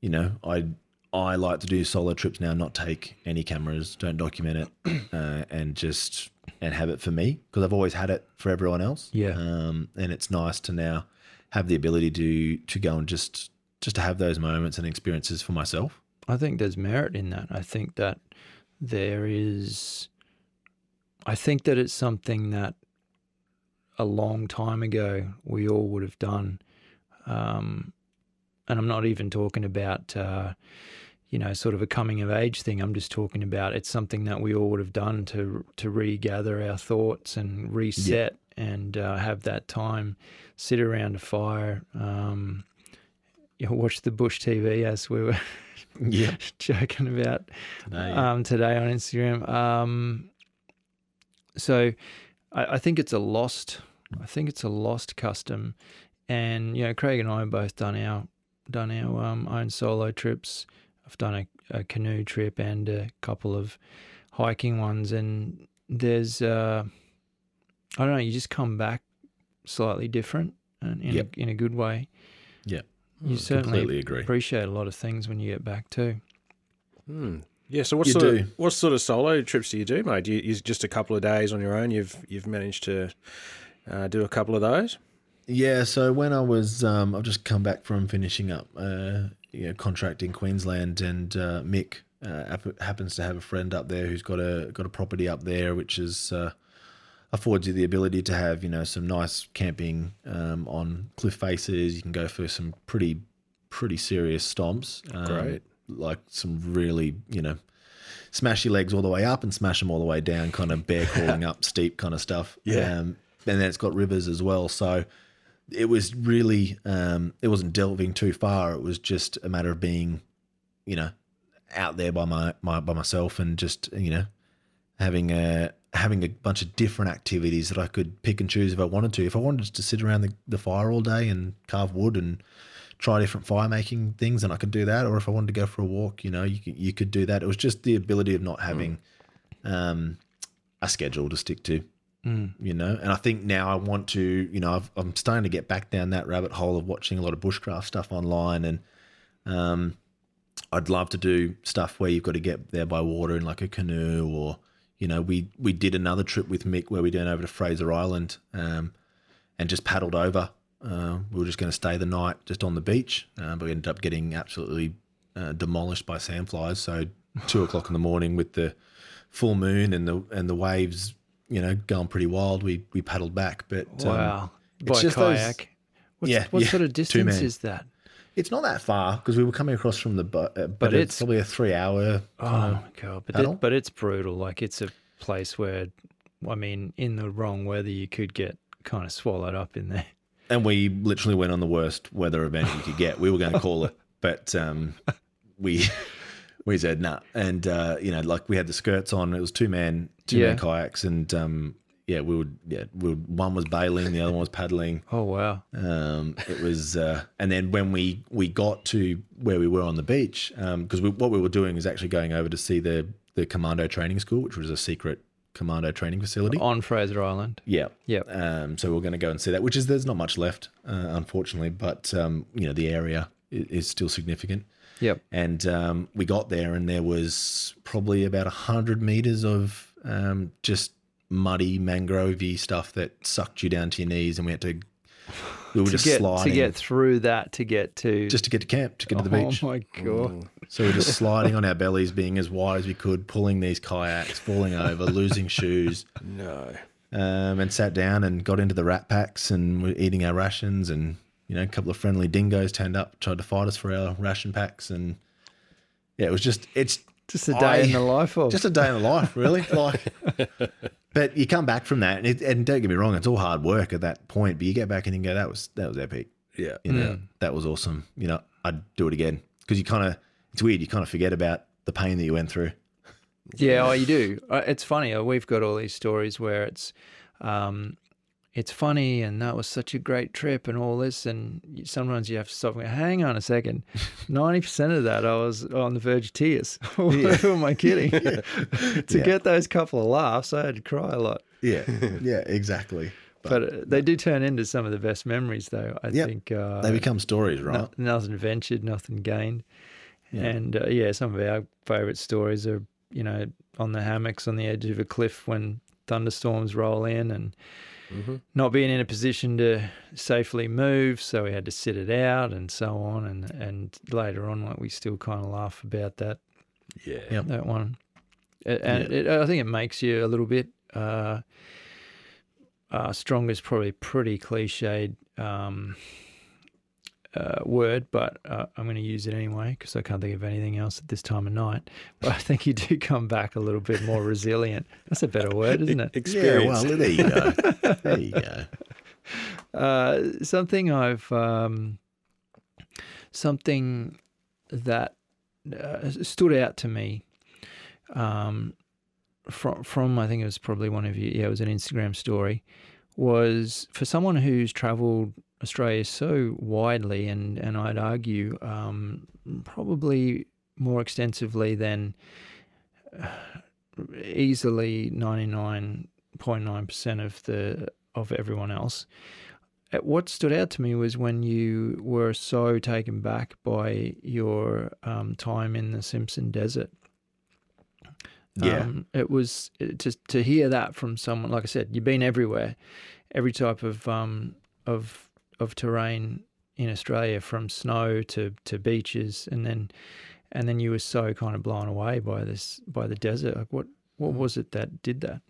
you know, I I like to do solo trips now, not take any cameras, don't document it, uh, and just and have it for me because I've always had it for everyone else. Yeah. Um, and it's nice to now have the ability to to go and just just to have those moments and experiences for myself. I think there's merit in that. I think that there is. I think that it's something that a long time ago we all would have done. Um, and I'm not even talking about, uh, you know, sort of a coming of age thing. I'm just talking about it's something that we all would have done to to regather our thoughts and reset and uh, have that time, sit around a fire. Um, you know, watch the bush TV as we were Yeah. joking about Today, yeah. um, today on Instagram. Um, so I, I think it's a lost. I think it's a lost custom, and you know, Craig and I have both done our done our um, own solo trips. I've done a, a canoe trip and a couple of hiking ones, and there's uh, I don't know. You just come back slightly different, and in Yep. a, in a good way. Yeah. You Mm, certainly completely agree. appreciate a lot of things when you get back too. Hmm. Yeah. So what You sort do. of what sort of solo trips do you do, mate? Do you, is just a couple of days on your own? You've you've managed to uh, do a couple of those. Yeah, so when I was, um, I've just come back from finishing up, uh, you know, contract in Queensland, and uh, Mick uh, happens to have a friend up there who's got a got a property up there, which is uh, affords you the ability to have, you know, some nice camping um, on cliff faces. You can go for some pretty pretty serious stomps, um, Great. like some really, you know, smash your legs all the way up and smash them all the way down, kind of bear crawling up steep kind of stuff. Yeah. Um, and then it's got rivers as well. So it was really, um, it wasn't delving too far. It was just a matter of being, you know, out there by my, my by myself and just you know having a having a bunch of different activities that I could pick and choose if I wanted to. If I wanted to sit around the, the fire all day and carve wood and try different fire making things, and I could do that. Or if I wanted to go for a walk, you know, you could, you could do that. It was just the ability of not having um, a schedule to stick to. You know, and I think now I want to, you know, I've, I'm starting to get back down that rabbit hole of watching a lot of bushcraft stuff online, and um, I'd love to do stuff where you've got to get there by water in like a canoe, or you know, we we did another trip with Mick where we went over to Fraser Island, um, and just paddled over. Uh, we were just going to stay the night just on the beach, uh, but we ended up getting absolutely uh, demolished by sandflies. So two o'clock in the morning with the full moon and the and the waves, you know, going pretty wild. We we paddled back, but um, Wow. it's By just those- kayak. What's, Yeah, what yeah, sort of distance is that? it's not that far because we were coming across from the but, uh, but, But it's, it's- probably a three hour. Oh my god! But it, but it's brutal. Like it's a place where, I mean, in the wrong weather, you could get kind of swallowed up in there. and we literally went on the worst weather event you could get. We were going to call it, but um, we we said nah. And uh, you know, like we had the skirts on. It was two man two Yeah. man kayaks, and um, yeah, we would yeah, we would, one was bailing, the other one was paddling. Oh wow! Um, it was, uh, and then when we we got to where we were on the beach, because we, what we were doing is actually going over to see the the commando training school, which was a secret commando training facility. On Fraser Island. Yeah. Yep. Um, so we're going to go and see that, which is there's not much left, uh, unfortunately, but um, you know the area is, is still significant. Yep. And um, we got there, and there was probably about hundred meters of um, just muddy mangrovey stuff that sucked you down to your knees, and we had to. We were To just get sliding to get through that to get to just to get to camp, to get to the beach. Oh my god! So we're just sliding on our bellies, being as wide as we could, pulling these kayaks, falling over, losing shoes. No. um, and sat down and got into the rat packs and were eating our rations and you know a couple of friendly dingoes turned up tried to fight us for our ration packs and yeah it was just it's Just a day in the life of. just a day in the life really like but you come back from that and, it, and don't get me wrong it's all hard work at that point but you get back and you go that was that was epic Yeah. you know that was awesome you know I'd do it again because you kind of it's weird you kind of forget about the pain that you went through Yeah, oh, you do. Uh, It's funny. uh, We've got all these stories where it's, um, it's funny, and that was such a great trip, and all this, and sometimes you have to stop and go, hang on a second. Ninety percent of that, I was on the verge of tears. Who am I kidding? to Yeah. get those couple of laughs, I had to cry a lot. yeah yeah exactly But uh, they do turn into some of the best memories, though. I Yep. think uh, they become stories right no, nothing ventured, nothing gained. And uh, yeah, some of our favourite stories are, you know, on the hammocks on the edge of a cliff when thunderstorms roll in and not being in a position to safely move. So we had to sit it out and so on. And, and later on, like we still kind of laugh about that, Yeah. Yep. that one. A- And it, I think it makes you a little bit uh, uh, strong is probably pretty cliched um, uh, word, but uh, I'm going to use it anyway because I can't think of anything else at this time of night. But I think you do come back a little bit more resilient. That's a better word, isn't it? Experience. Yeah, well, there you go. there you go. Uh, something I've um, something that uh, stood out to me um, from from I think it was probably one of you. Yeah, it was an Instagram story. Was for someone who's travelled Australia so widely, and and I'd argue um, probably more extensively than uh, easily ninety nine point nine percent of the of everyone else. Uh, What stood out to me was when you were so taken back by your um, time in the Simpson Desert. Yeah. Um, it was to to hear that from someone. Like I said, you've been everywhere, every type of um, of of terrain in Australia, from snow to to beaches, and then and then you were so kind of blown away by this by the desert. Like what what was it that did that?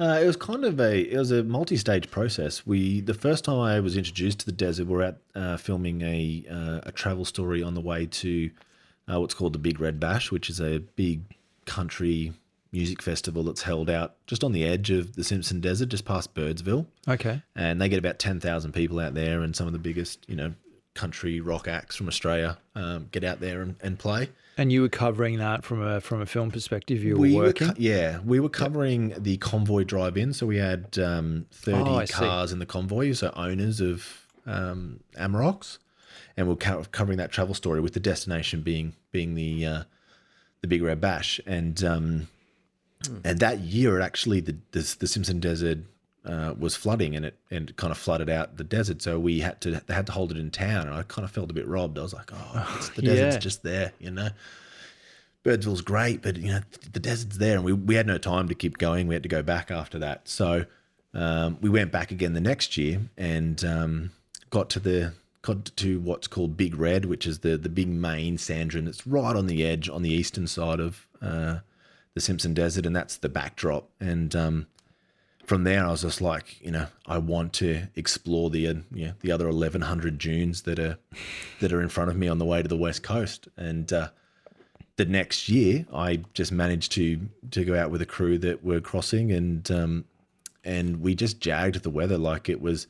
Uh, it was kind of a it was a multi-stage process. We the first time I was introduced to the desert, we are at uh, filming a uh, a travel story on the way to uh, what's called the Big Red Bash, which is a big country music festival that's held out just on the edge of the Simpson Desert, just past Birdsville, Okay. and they get about ten thousand people out there, and some of the biggest, you know, country rock acts from Australia um, get out there and, and play. And you were covering that from a from a film perspective. You were we working. co- yeah, we were covering the convoy drive-in, so we had um, thirty Oh, I see. cars in the convoy, so owners of um, Amaroks, and we're covering that travel story with the destination being being the uh, the Big Red Bash, and um. And that year it actually the the, the Simpson Desert. Uh, was flooding and it and it kind of flooded out the desert, so we had to they had to hold it in town, and I kind of felt a bit robbed. I was like, oh, it's, the desert's Yeah. just there, you know. Birdsville's great, but you know the desert's there, and we, we had no time to keep going. We had to go back after that, so um, we went back again the next year and um, got to the got to what's called Big Red, which is the the big main sand dune that's right on the edge on the eastern side of uh, the Simpson Desert, and that's the backdrop. And um, from there, I was just like, you know, I want to explore the uh, the other eleven hundred dunes that are that are in front of me on the way to the west coast, and uh, the next year, I just managed to to go out with a crew that were crossing, and um, and we just jagged the weather like it was.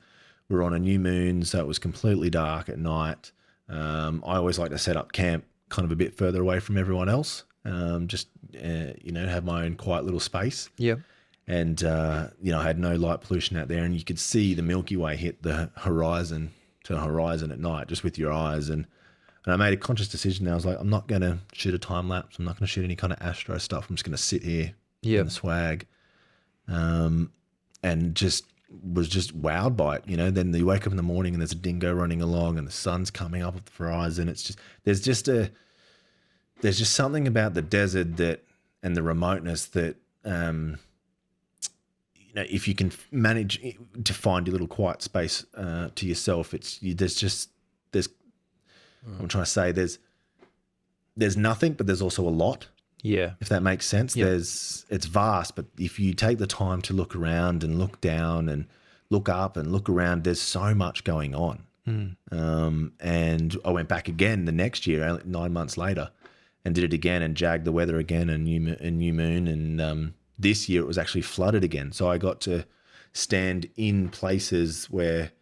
We're on a new moon, so it was completely dark at night. Um, I always like to set up camp kind of a bit further away from everyone else, um, just uh, you know have my own quiet little space. Yeah. And uh, you know, I had no light pollution out there, and you could see the Milky Way hit the horizon to the horizon at night just with your eyes. And and I made a conscious decision. I was like, I'm not going to shoot a time lapse. I'm not going to shoot any kind of astro stuff. I'm just going to sit here yeah. in the swag, um, and just was just wowed by it. You know, then you wake up in the morning and there's a dingo running along, and the sun's coming up at the horizon. It's just there's just a there's just something about the desert that and the remoteness that um, you know if you can manage to find your little quiet space uh, to yourself, it's you, there's just there's I'm trying to say there's there's nothing, but there's also a lot Yeah. if that makes sense. Yep. There's it's vast, but if you take the time to look around and look down and look up and look around, there's so much going on. Um, and I went back again the next year, nine months later, and did it again and jagged the weather again and new and new moon. And um, this year it was actually flooded again, so I got to stand in places where.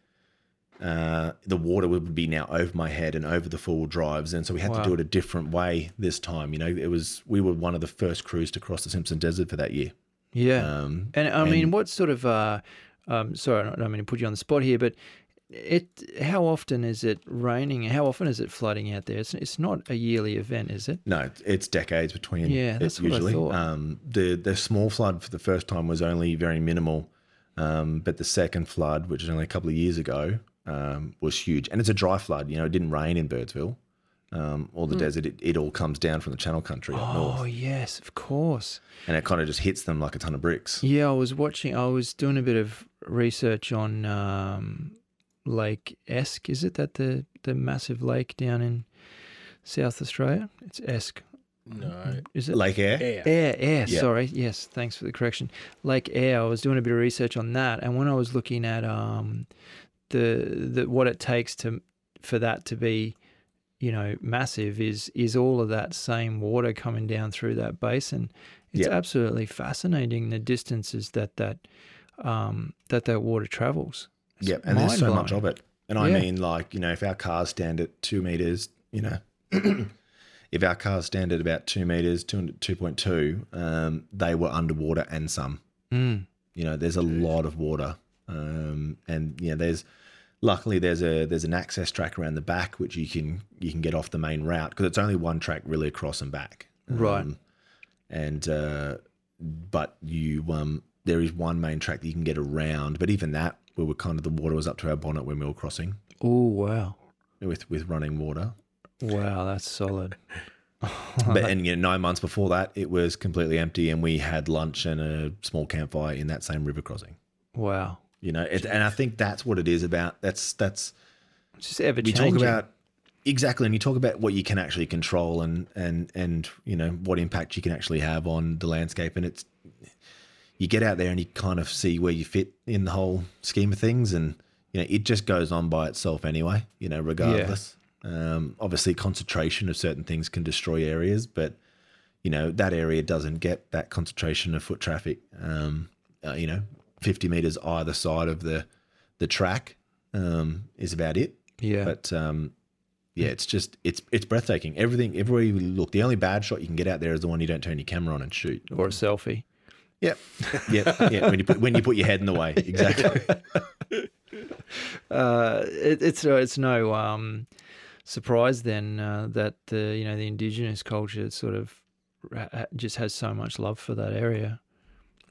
Uh, the water would be now over my head and over the four wheel drives, and so we had Wow. to do it a different way this time. You know, it was we were one of the first crews to cross the Simpson Desert for that year. Yeah. Um, and I mean, what sort of? Uh, um, sorry, I don't mean to put you on the spot here, but it. How often is it raining? How often is it flooding out there? It's it's not a yearly event, is it? No, it's decades between. Yeah, that's what I thought. Um, the the small flood for the first time was only very minimal, um, but the second flood, which was only a couple of years ago, um, was huge. And it's a dry flood. You know, it didn't rain in Birdsville um, or the desert. It, it all comes down from the Channel Country up. Oh north, yes, of course. and it kind of just hits them like a ton of bricks. Yeah, I was watching. I was doing a bit of research on um, Lake Esk. Is it that the the massive lake down in South Australia? It's Esk. No. Is it Lake Eyre. Eyre. Eyre, air. Yeah. Sorry. Yes. Thanks for the correction. Lake Eyre. I was doing a bit of research on that, and when I was looking at um, the the what it takes to for that to be, you know, massive is is all of that same water coming down through that basin. It's Yeah. absolutely fascinating the distances that that um, that that water travels. It's Yep, and there's so much of it. And I Yeah. mean, like, you know, if our cars stand at two meters, you know, if our cars stand at about two meters, two two point two, um, they were underwater and some. Mm. You know, there's a lot of water, um, and you know, there's luckily there's a there's an access track around the back which you can you can get off the main route because it's only one track really across and back. Right. Um, and uh, but you um, there is one main track that you can get around, but even that we were kind of the water was up to our bonnet when we were crossing Oh wow, with with running water. wow, that's solid. But and you know, nine months before that, it was completely empty, and we had lunch and a small campfire in that same river crossing. Wow, You know, it, and I think that's what it is about. That's that's it's just ever we changing. talk about exactly, and you talk about what you can actually control, and and and you know what impact you can actually have on the landscape, and it's you get out there and you kind of see where you fit in the whole scheme of things, and you know it just goes on by itself anyway. You know, regardless. Um, obviously, concentration of certain things can destroy areas, but you know that area doesn't get that concentration of foot traffic. Um, uh, you know, fifty meters either side of the the track um, is about it. Yeah. But um, yeah, it's just it's it's breathtaking. Everything everywhere you look, the only bad shot you can get out there is the one you don't turn your camera on and shoot. or a selfie. Yep. yeah, yeah. When you put when you put your head in the way, exactly. Uh, it, it's uh, it's no um, surprise then uh, that the you know the indigenous culture sort of just has so much love for that area.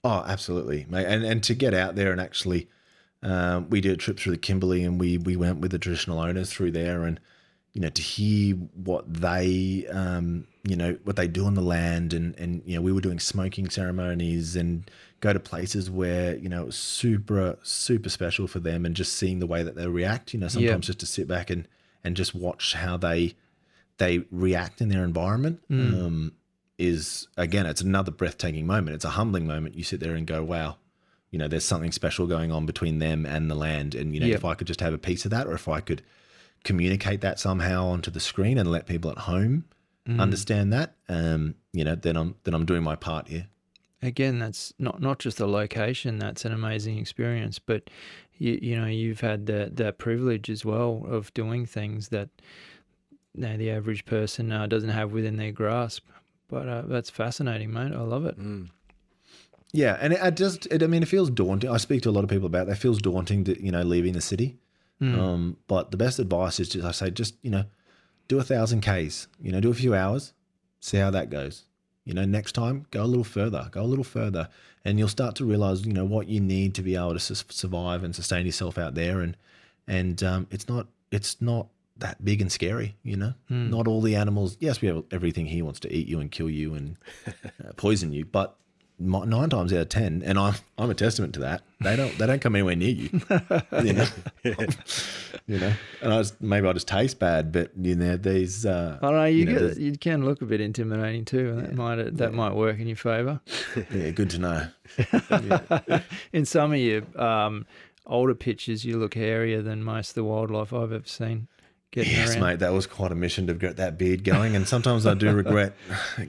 Oh, absolutely, mate. And and to get out there and actually, um, we did a trip through the Kimberley, and we we went with the traditional owners through there, and you know to hear what they um, you know what they do on the land, and and you know we were doing smoking ceremonies and go to places where you know it was super super special for them, and just seeing the way that they react. You know, sometimes just to sit back and and just watch how they they react in their environment. Um, is again, it's another breathtaking moment. It's a humbling moment. You sit there and go, wow, you know, there's something special going on between them and the land. And, you know, Yep. if I could just have a piece of that or if I could communicate that somehow onto the screen and let people at home understand that, um, you know, then I'm then I'm doing my part here. Again, that's not not just the location. That's an amazing experience, but you you know you've had that that privilege as well of doing things that you know, the average person uh, doesn't have within their grasp. But uh, that's fascinating, mate. I love it. Yeah, and it, it just it, I mean it feels daunting. I speak to a lot of people about that. It feels daunting to, you know, leaving the city. Um, but the best advice is just I say just, you know, do a thousand Ks, you know, do a few hours, see how that goes. You know, next time go a little further, go a little further, and you'll start to realize, you know, what you need to be able to sus- survive and sustain yourself out there. And and um, it's not it's not that big and scary, you know. Not all the animals. Yes, we have everything here wants to eat you and kill you and uh, poison you, but nine times out of ten, and I'm I'm a testament to that. They don't they don't come anywhere near you. you know, you know. And I just, maybe I just taste bad, but you know these. Uh, I don't know. You, know, get, you can look a bit intimidating too, and that might that might work in your favour. yeah, good to know. In some of your um, older pictures, you look hairier than most of the wildlife I've ever seen. Getting Yes, around. mate, that was quite a mission to get that beard going, and sometimes I do regret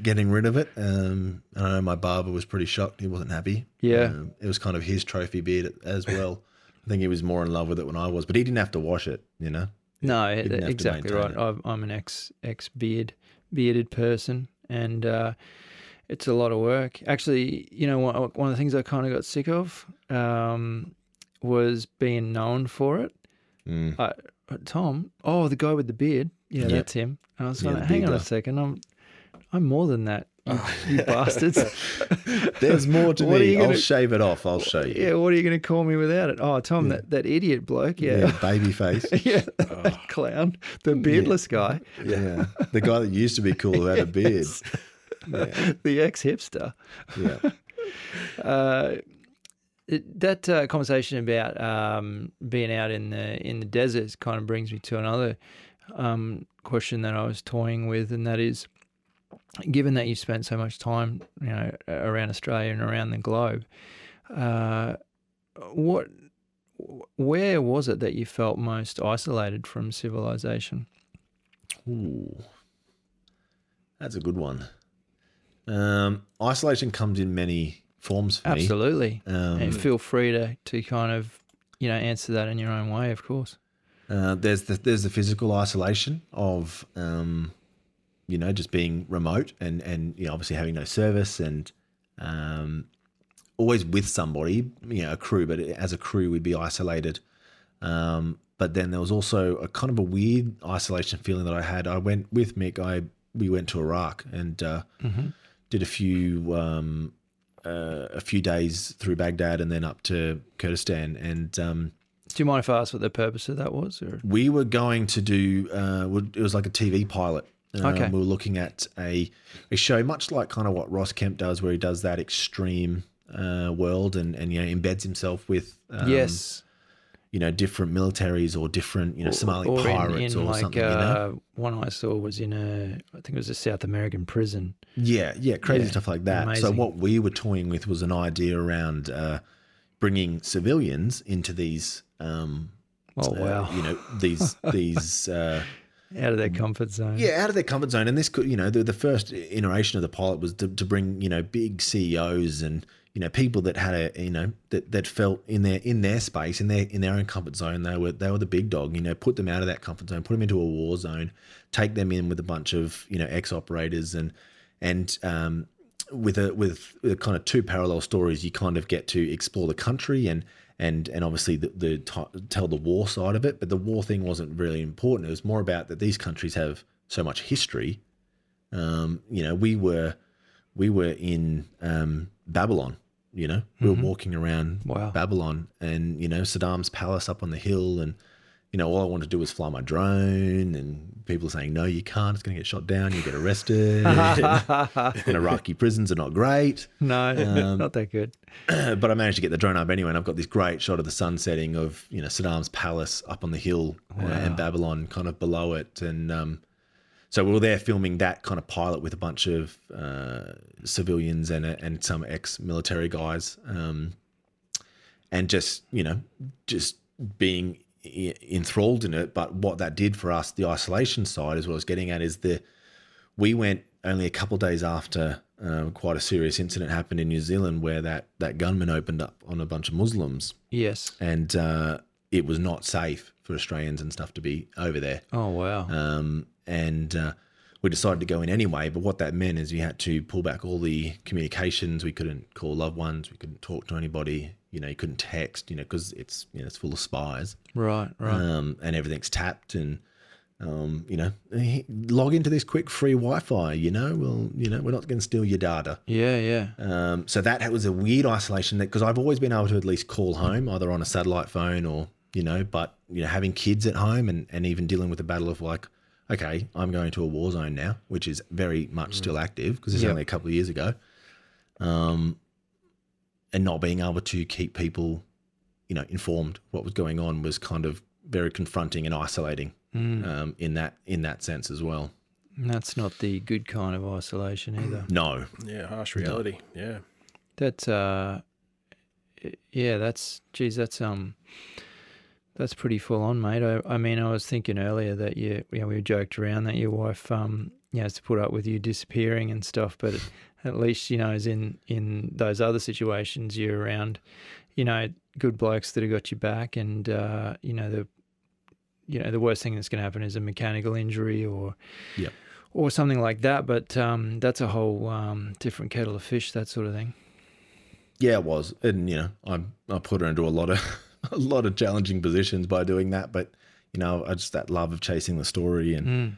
getting rid of it. Um, I know my barber was pretty shocked; he wasn't happy. Yeah. um, it was kind of his trophy beard as well. I think he was more in love with it when I was, but he didn't have to wash it. You know, No, didn't have to exactly right. I've, I'm an ex ex beard bearded person, and uh, it's a lot of work. Actually, you know, one, one of the things I kind of got sick of um, was being known for it. Mm. Uh, Tom, oh, the guy with the beard, yeah, Yep. that's him. And I was Yeah, going, hang on a second, I'm I'm more than that, you, you bastards. there's more to What me. you I'll shave it off. I'll show you. yeah, what are you going to call me without it? Oh, Tom, that, that idiot bloke, yeah, baby face. yeah, that clown, the beardless guy, Yeah, the guy that used to be cool who had a beard. the ex hipster. Yeah, uh, that uh, conversation about um, being out in the in the deserts kind of brings me to another um, question that I was toying with, and that is, given that you spent so much time, you know, around Australia and around the globe, uh, what, where was it that you felt most isolated from civilization? Ooh, that's a good one. Um, isolation comes in many forms for me. Absolutely, Um, and feel free to to kind of you know answer that in your own way, of course. Uh, there's the there's the physical isolation of um, you know just being remote and and you know obviously having no service and um, always with somebody you know a crew but as a crew we'd be isolated. Um, but then there was also a kind of a weird isolation feeling that I had. I went with Mick. I we went to Iraq and uh, did a few um, uh, a few days through Baghdad and then up to Kurdistan and um, Do you mind if I ask what the purpose of that was? Or we were going to do uh, it was like a TV pilot. Um, Okay. We were looking at a a show much like kind of what Ross Kemp does, where he does that extreme uh, world and and you know embeds himself with um, yes, you know different militaries or different you know Somali or in- pirates in or like, something. you know? uh, one I saw was in a, I think it was a South American prison. Yeah, yeah, crazy Yeah, stuff like that. So what we were toying with was an idea around uh, bringing civilians into these. Um, Oh uh, you know these these uh, out of their comfort zone. Yeah, out of their comfort zone. And this could, you know, the, the first iteration of the pilot was to, to bring, you know, big CEOs and, you know, people that had a, you know, that, that felt in their in their space, in their in their own comfort zone, they were they were the big dog. You know, put them out of that comfort zone, put them into a war zone, take them in with a bunch of you know ex operators and and um, with a with, with kind of two parallel stories, you kind of get to explore the country and and and obviously the, the t- tell the war side of it. But the war thing wasn't really important. It was more about that these countries have so much history. Um, you know, we were we were in um, Babylon. You know, we were walking around Wow. Babylon, and you know Saddam's palace up on the hill, and you know all I wanted to do was fly my drone, and people are saying no, you can't. It's going to get shot down. You get arrested. and Iraqi prisons are not great, No, Um, not that good. but I managed to get the drone up anyway, and I've got this great shot of the sun setting of you know Saddam's palace up on the hill uh, and Babylon kind of below it, and um, so we were there filming that kind of pilot with a bunch of uh, civilians and and some ex-military guys, um, and just you know just being enthralled in it. But what that did for us, the isolation side, is what I was getting at, is the we went only a couple of days after um, quite a serious incident happened in New Zealand where that that gunman opened up on a bunch of Muslims, Yes. and uh, it was not safe for Australians and stuff to be over there. Oh wow. Um, and uh, we decided to go in anyway. But what that meant is we had to pull back all the communications. We couldn't call loved ones. We couldn't talk to anybody. You know, you couldn't text. You know, because it's you know it's full of spies. right. Right. Um, and everything's tapped and. Um, you know, log into this quick free Wi-Fi. You know, well, you know, we're not going to steal your data. yeah. Yeah. Um, so that was a weird isolation that because I've always been able to at least call home either on a satellite phone or you know, but you know, having kids at home and, and even dealing with the battle of like, okay, I'm going to a war zone now, which is very much still active because it's Yep. only a couple of years ago. Um, and not being able to keep people, you know, informed what was going on was kind of very confronting and isolating um, in that in that sense as well. And That's not the good kind of isolation either. No, Yeah, harsh reality. Yeah. That's uh, yeah. That's geez. That's um, that's pretty full on, mate. I, I mean, I was thinking earlier that you, you know, we joked around that your wife um, you know, has to put up with you disappearing and stuff, but at least you know, is in in those other situations, you're around, you know, good blokes that have got you back, and uh, you know the, you know, the worst thing that's going to happen is a mechanical injury or. Yep. Or something like that, but um, that's a whole um, different kettle of fish, that sort of thing. Yeah, it was, and you know, I I put her into a lot of a lot of challenging positions by doing that. But you know, I just that love of chasing the story and Mm.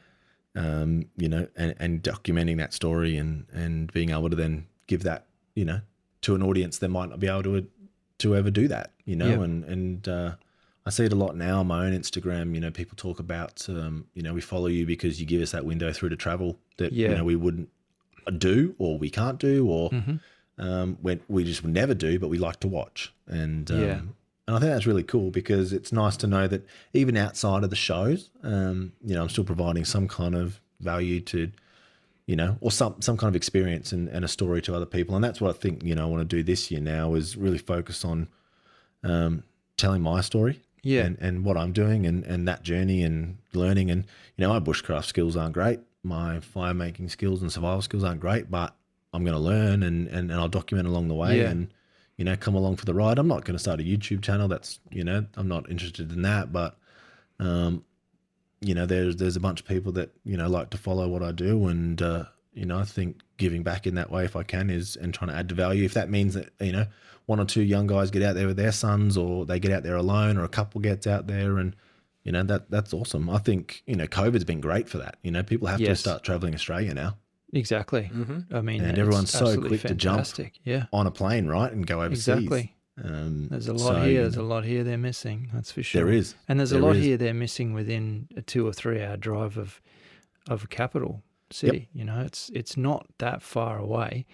um, you know, and, and documenting that story and and being able to then give that you know to an audience that might not be able to to ever do that. You know, Yeah. and and uh, I see it a lot now on my own Instagram. You know, people talk about um, you know we follow you because you give us that window through to travel that Yeah. you know we wouldn't do or we can't do or Mm-hmm. um, when we just would never do, but we like to watch. And um, Yeah. And I think that's really cool because it's nice to know that even outside of the shows, um, you know, I'm still providing some kind of value to, you know, or some some kind of experience and, and a story to other people. And that's what I think, you know, I want to do this year now is really focus on um, telling my story. Yeah. And, and what I'm doing and, and that journey and learning. And, you know, my bushcraft skills aren't great. My fire making skills and survival skills aren't great, but I'm going to learn and, and, and I'll document along the way Yeah. and, you know, come along for the ride. I'm not going to start a YouTube channel. That's, you know, I'm not interested in that, but, um, you know, there's, there's a bunch of people that, you know, like to follow what I do. And, uh, you know, I think giving back in that way, if I can, is and trying to add to value. If that means that, you know, one or two young guys get out there with their sons or they get out there alone or a couple gets out there and, you know, that that's awesome. I think, you know, COVID's been great for that. You know, people have to start traveling Australia now Exactly. Mm-hmm. I mean, And everyone's so quick to jump. Yeah, on a plane, right? And go overseas. exactly. Um, There's a lot so, here. There's a lot here they're missing. That's for sure. There is. and there's a lot is. here they're missing within a two or three hour drive of of a capital city. You know, it's it's not that far away.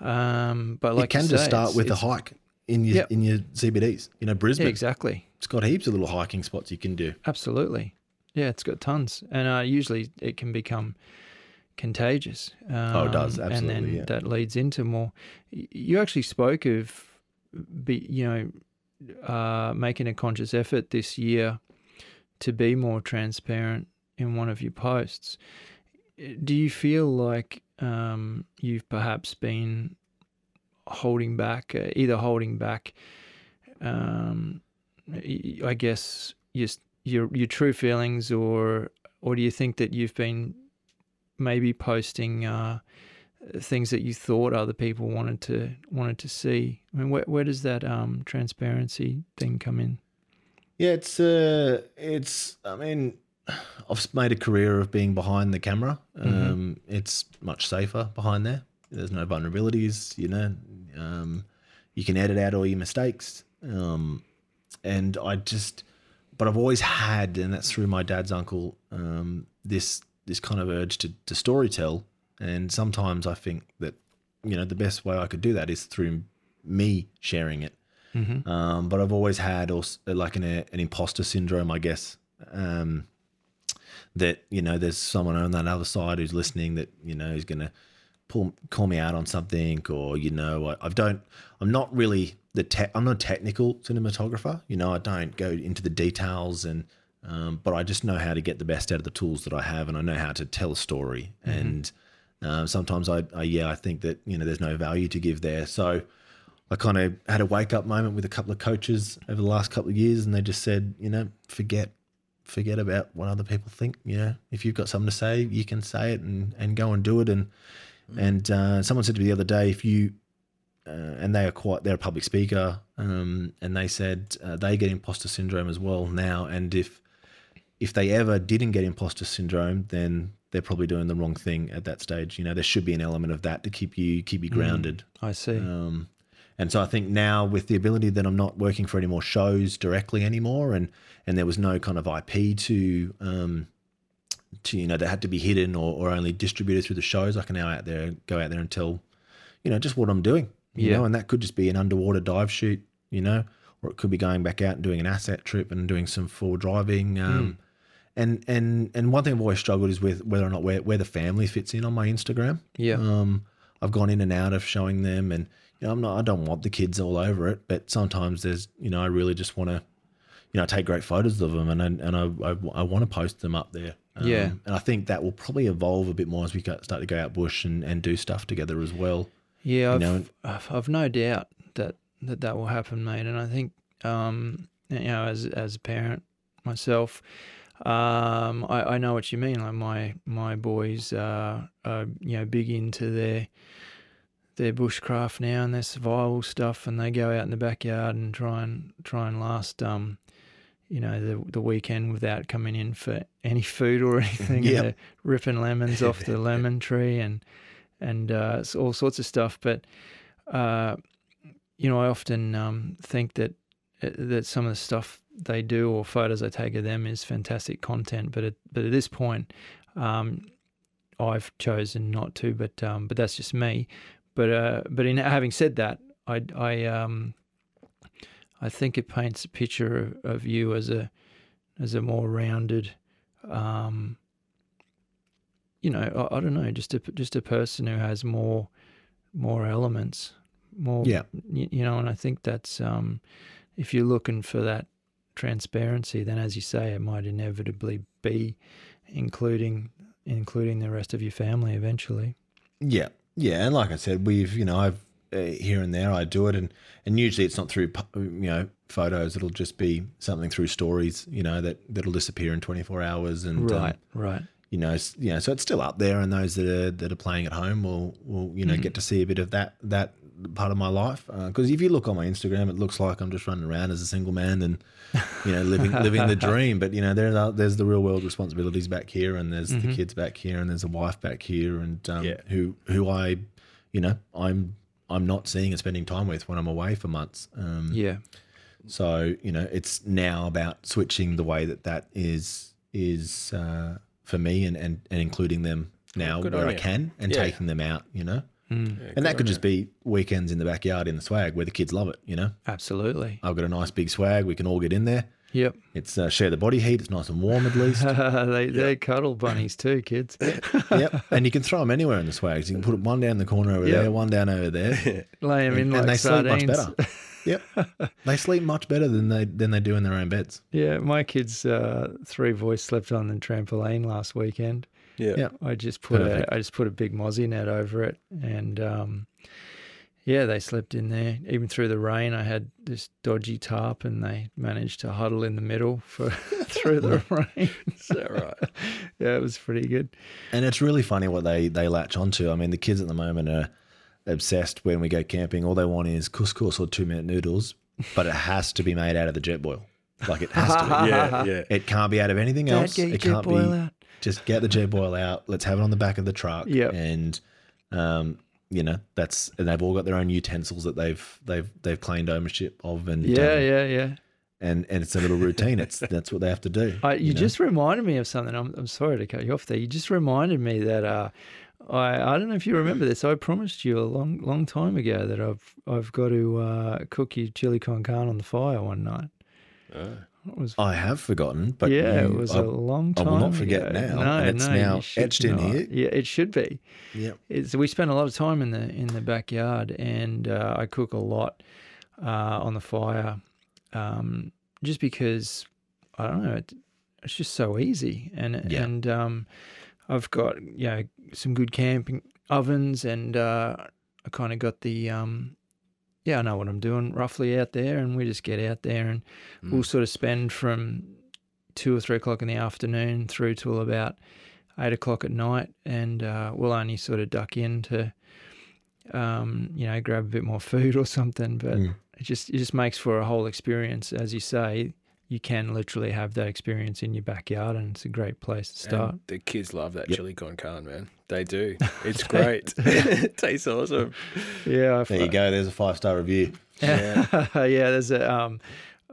Um, but like you can just start with a hike in your Yep. in your CBDs. You know, Yeah, Brisbane. exactly. It's got heaps of little hiking spots you can do. Absolutely. Yeah, it's got tons. And uh, usually it can become contagious. Um, Oh, it does. And then yeah. that leads into more. You actually spoke of, be, you know, uh, making a conscious effort this year to be more transparent in one of your posts. Do you feel like um, you've perhaps been holding back, uh, either holding back, um, I guess, your your true feelings, or or do you think that you've been maybe posting uh, things that you thought other people wanted to wanted to see? I mean, where where does that um, transparency thing come in? Yeah, it's uh, it's. I mean, I've made a career of being behind the camera. Um, It's much safer behind there. There's no vulnerabilities. You know, um, you can edit out all your mistakes. Um, and I just, but I've always had, and that's through my dad's uncle, um, this this kind of urge to to storytell. And sometimes I think that you know the best way I could do that is through me sharing it. Um, but I've always had also like an an imposter syndrome, I guess. Um, that you know there's someone on that other side who's listening that you know is going to pull call me out on something or you know I, I don't I'm not really the te- I'm not a technical cinematographer you know I don't go into the details and um, but I just know how to get the best out of the tools that I have and I know how to tell a story and um, sometimes I, I yeah I think that you know there's no value to give there so I kind of had a wake up moment with a couple of coaches over the last couple of years, and they just said, you know, forget, forget about what other people think. You know, if you've got something to say, you can say it and, and go and do it. And and uh, someone said to me the other day, if you uh, and they are quite they're a public speaker, um, and they said uh, they get imposter syndrome as well now. And if if they ever didn't get imposter syndrome, then they're probably doing the wrong thing at that stage. You know, there should be an element of that to keep you keep you grounded. I see. Um, and so I think now with the ability that I'm not working for any more shows directly anymore, and and there was no kind of IP to um, to you know that had to be hidden or, or only distributed through the shows, I can now out there go out there and tell, you know, just what I'm doing. You Yeah. know, and that could just be an underwater dive shoot, you know, or it could be going back out and doing an asset trip and doing some forward driving. Um, And and and one thing I've always struggled is with whether or not where, where the family fits in on my Instagram. Yeah. Um, I've gone in and out of showing them, and you know, I'm not. I don't want the kids all over it, but sometimes there's, you know, I really just want to, you know, take great photos of them, and I, and I, I, I want to post them up there. Um, Yeah. and I think that will probably evolve a bit more as we start to go out bush and, and do stuff together as well. Yeah, I've, know, I've, I've no doubt that, that that will happen, mate. And I think, um, you know, as as a parent myself, um, I, I know what you mean. Like my my boys uh, are you know big into their their bushcraft now and their survival stuff, and they go out in the backyard and try and try and last um, you know, the the weekend without coming in for any food or anything. Yep. ripping lemons off the lemon tree and and uh, all sorts of stuff. But uh, you know, I often um, think that uh, that some of the stuff they do or photos I take of them is fantastic content. But at, but at this point, um, I've chosen not to. But um, but that's just me. But uh, but in having said that, I I um I think it paints a picture of, of you as a as a more rounded um you know I, I don't know just a just a person who has more more elements more Yeah. y- you know and I think that's um if you're looking for that transparency then as you say it might inevitably be including including the rest of your family eventually. Yeah, yeah, and like I said, we've you know I've uh, here and there I do it, and and usually it's not through you know photos. It'll just be something through stories, you know that that'll disappear in 24 hours, and um, right right. you know, you know, so it's still up there, and those that are that are playing at home will will you know get to see a bit of that that part of my life. Because if you look on my Instagram, it looks like I'm just running around as a single man and you know living living the dream. But you know, there's there's the real world responsibilities back here, and there's the kids back here, and there's a wife back here, and um, Yeah. who who I, you know, I'm I'm not seeing and spending time with when I'm away for months. Um, yeah so you know, it's now about switching the way that that is is uh, for me, and, and and including them now good where I can, and Yeah. taking them out. You know, Mm, and that could just be weekends in the backyard in the swag where the kids love it. You know, absolutely I've got a nice big swag. We can all get in there. yep It's uh, share the body heat. It's nice and warm at least. they they're cuddle bunnies too kids yep, and you can throw them anywhere in the swags. You can put one down the corner over Yeah. there, one down over there, lay them in and, like and they sardines sleep much better. Yep. they sleep much better than they than they do in their own beds. Yeah, my kids, uh, three boys slept on the trampoline last weekend. Yeah. Yeah. I just put Perfect. a I just put a big mozzie net over it, and um, yeah, they slept in there. Even through the rain, I had this dodgy tarp, and they managed to huddle in the middle for through the rain. Is that right? yeah, it was pretty good. And it's really funny what they they latch onto. I mean, the kids at the moment are obsessed when we go camping. All they want is couscous or two minute noodles, but it has to be made out of the Jetboil. Like it has to be. Yeah, yeah. It can't be out of anything Dad, else. It can't be. out. Just get the Jetboil out. Let's have it on the back of the truck. Yep. And um, you know, that's and they've all got their own utensils that they've they've they've claimed ownership of and Yeah, um, yeah, yeah. and and it's a little routine. It's that's what they have to do. I, you, know? just reminded me of something. I'm, I'm sorry to cut you off there. You just reminded me that uh, I I don't know if you remember this. I promised you a long long time ago that I've I've got to uh, cook you chili con carne on the fire one night. Oh. Was I have forgotten, but yeah, you- it was I- a long time. I will not forget ago. now, No, and it's no, now etched in here. Yeah, it should be. Yeah, It's, we spend a lot of time in the in the backyard, and uh, I cook a lot uh, on the fire, um, just because I don't know. It, it's just so easy, and Yeah. and um, I've got you know some good camping ovens, and uh, I kind of got the um, yeah, I know what I'm doing roughly out there, and we just get out there, and we'll sort of spend from two or three o'clock in the afternoon through till about eight o'clock at night, and uh, we'll only sort of duck in to, um, you know, grab a bit more food or something. But Mm. it just it just makes for a whole experience, as you say. You can literally have that experience in your backyard, and it's a great place to start. And the kids love that Yep. chili con carne, man. They do. It's great. it tastes awesome. yeah, I There you go. There's a five star review. Yeah, yeah. There's a um,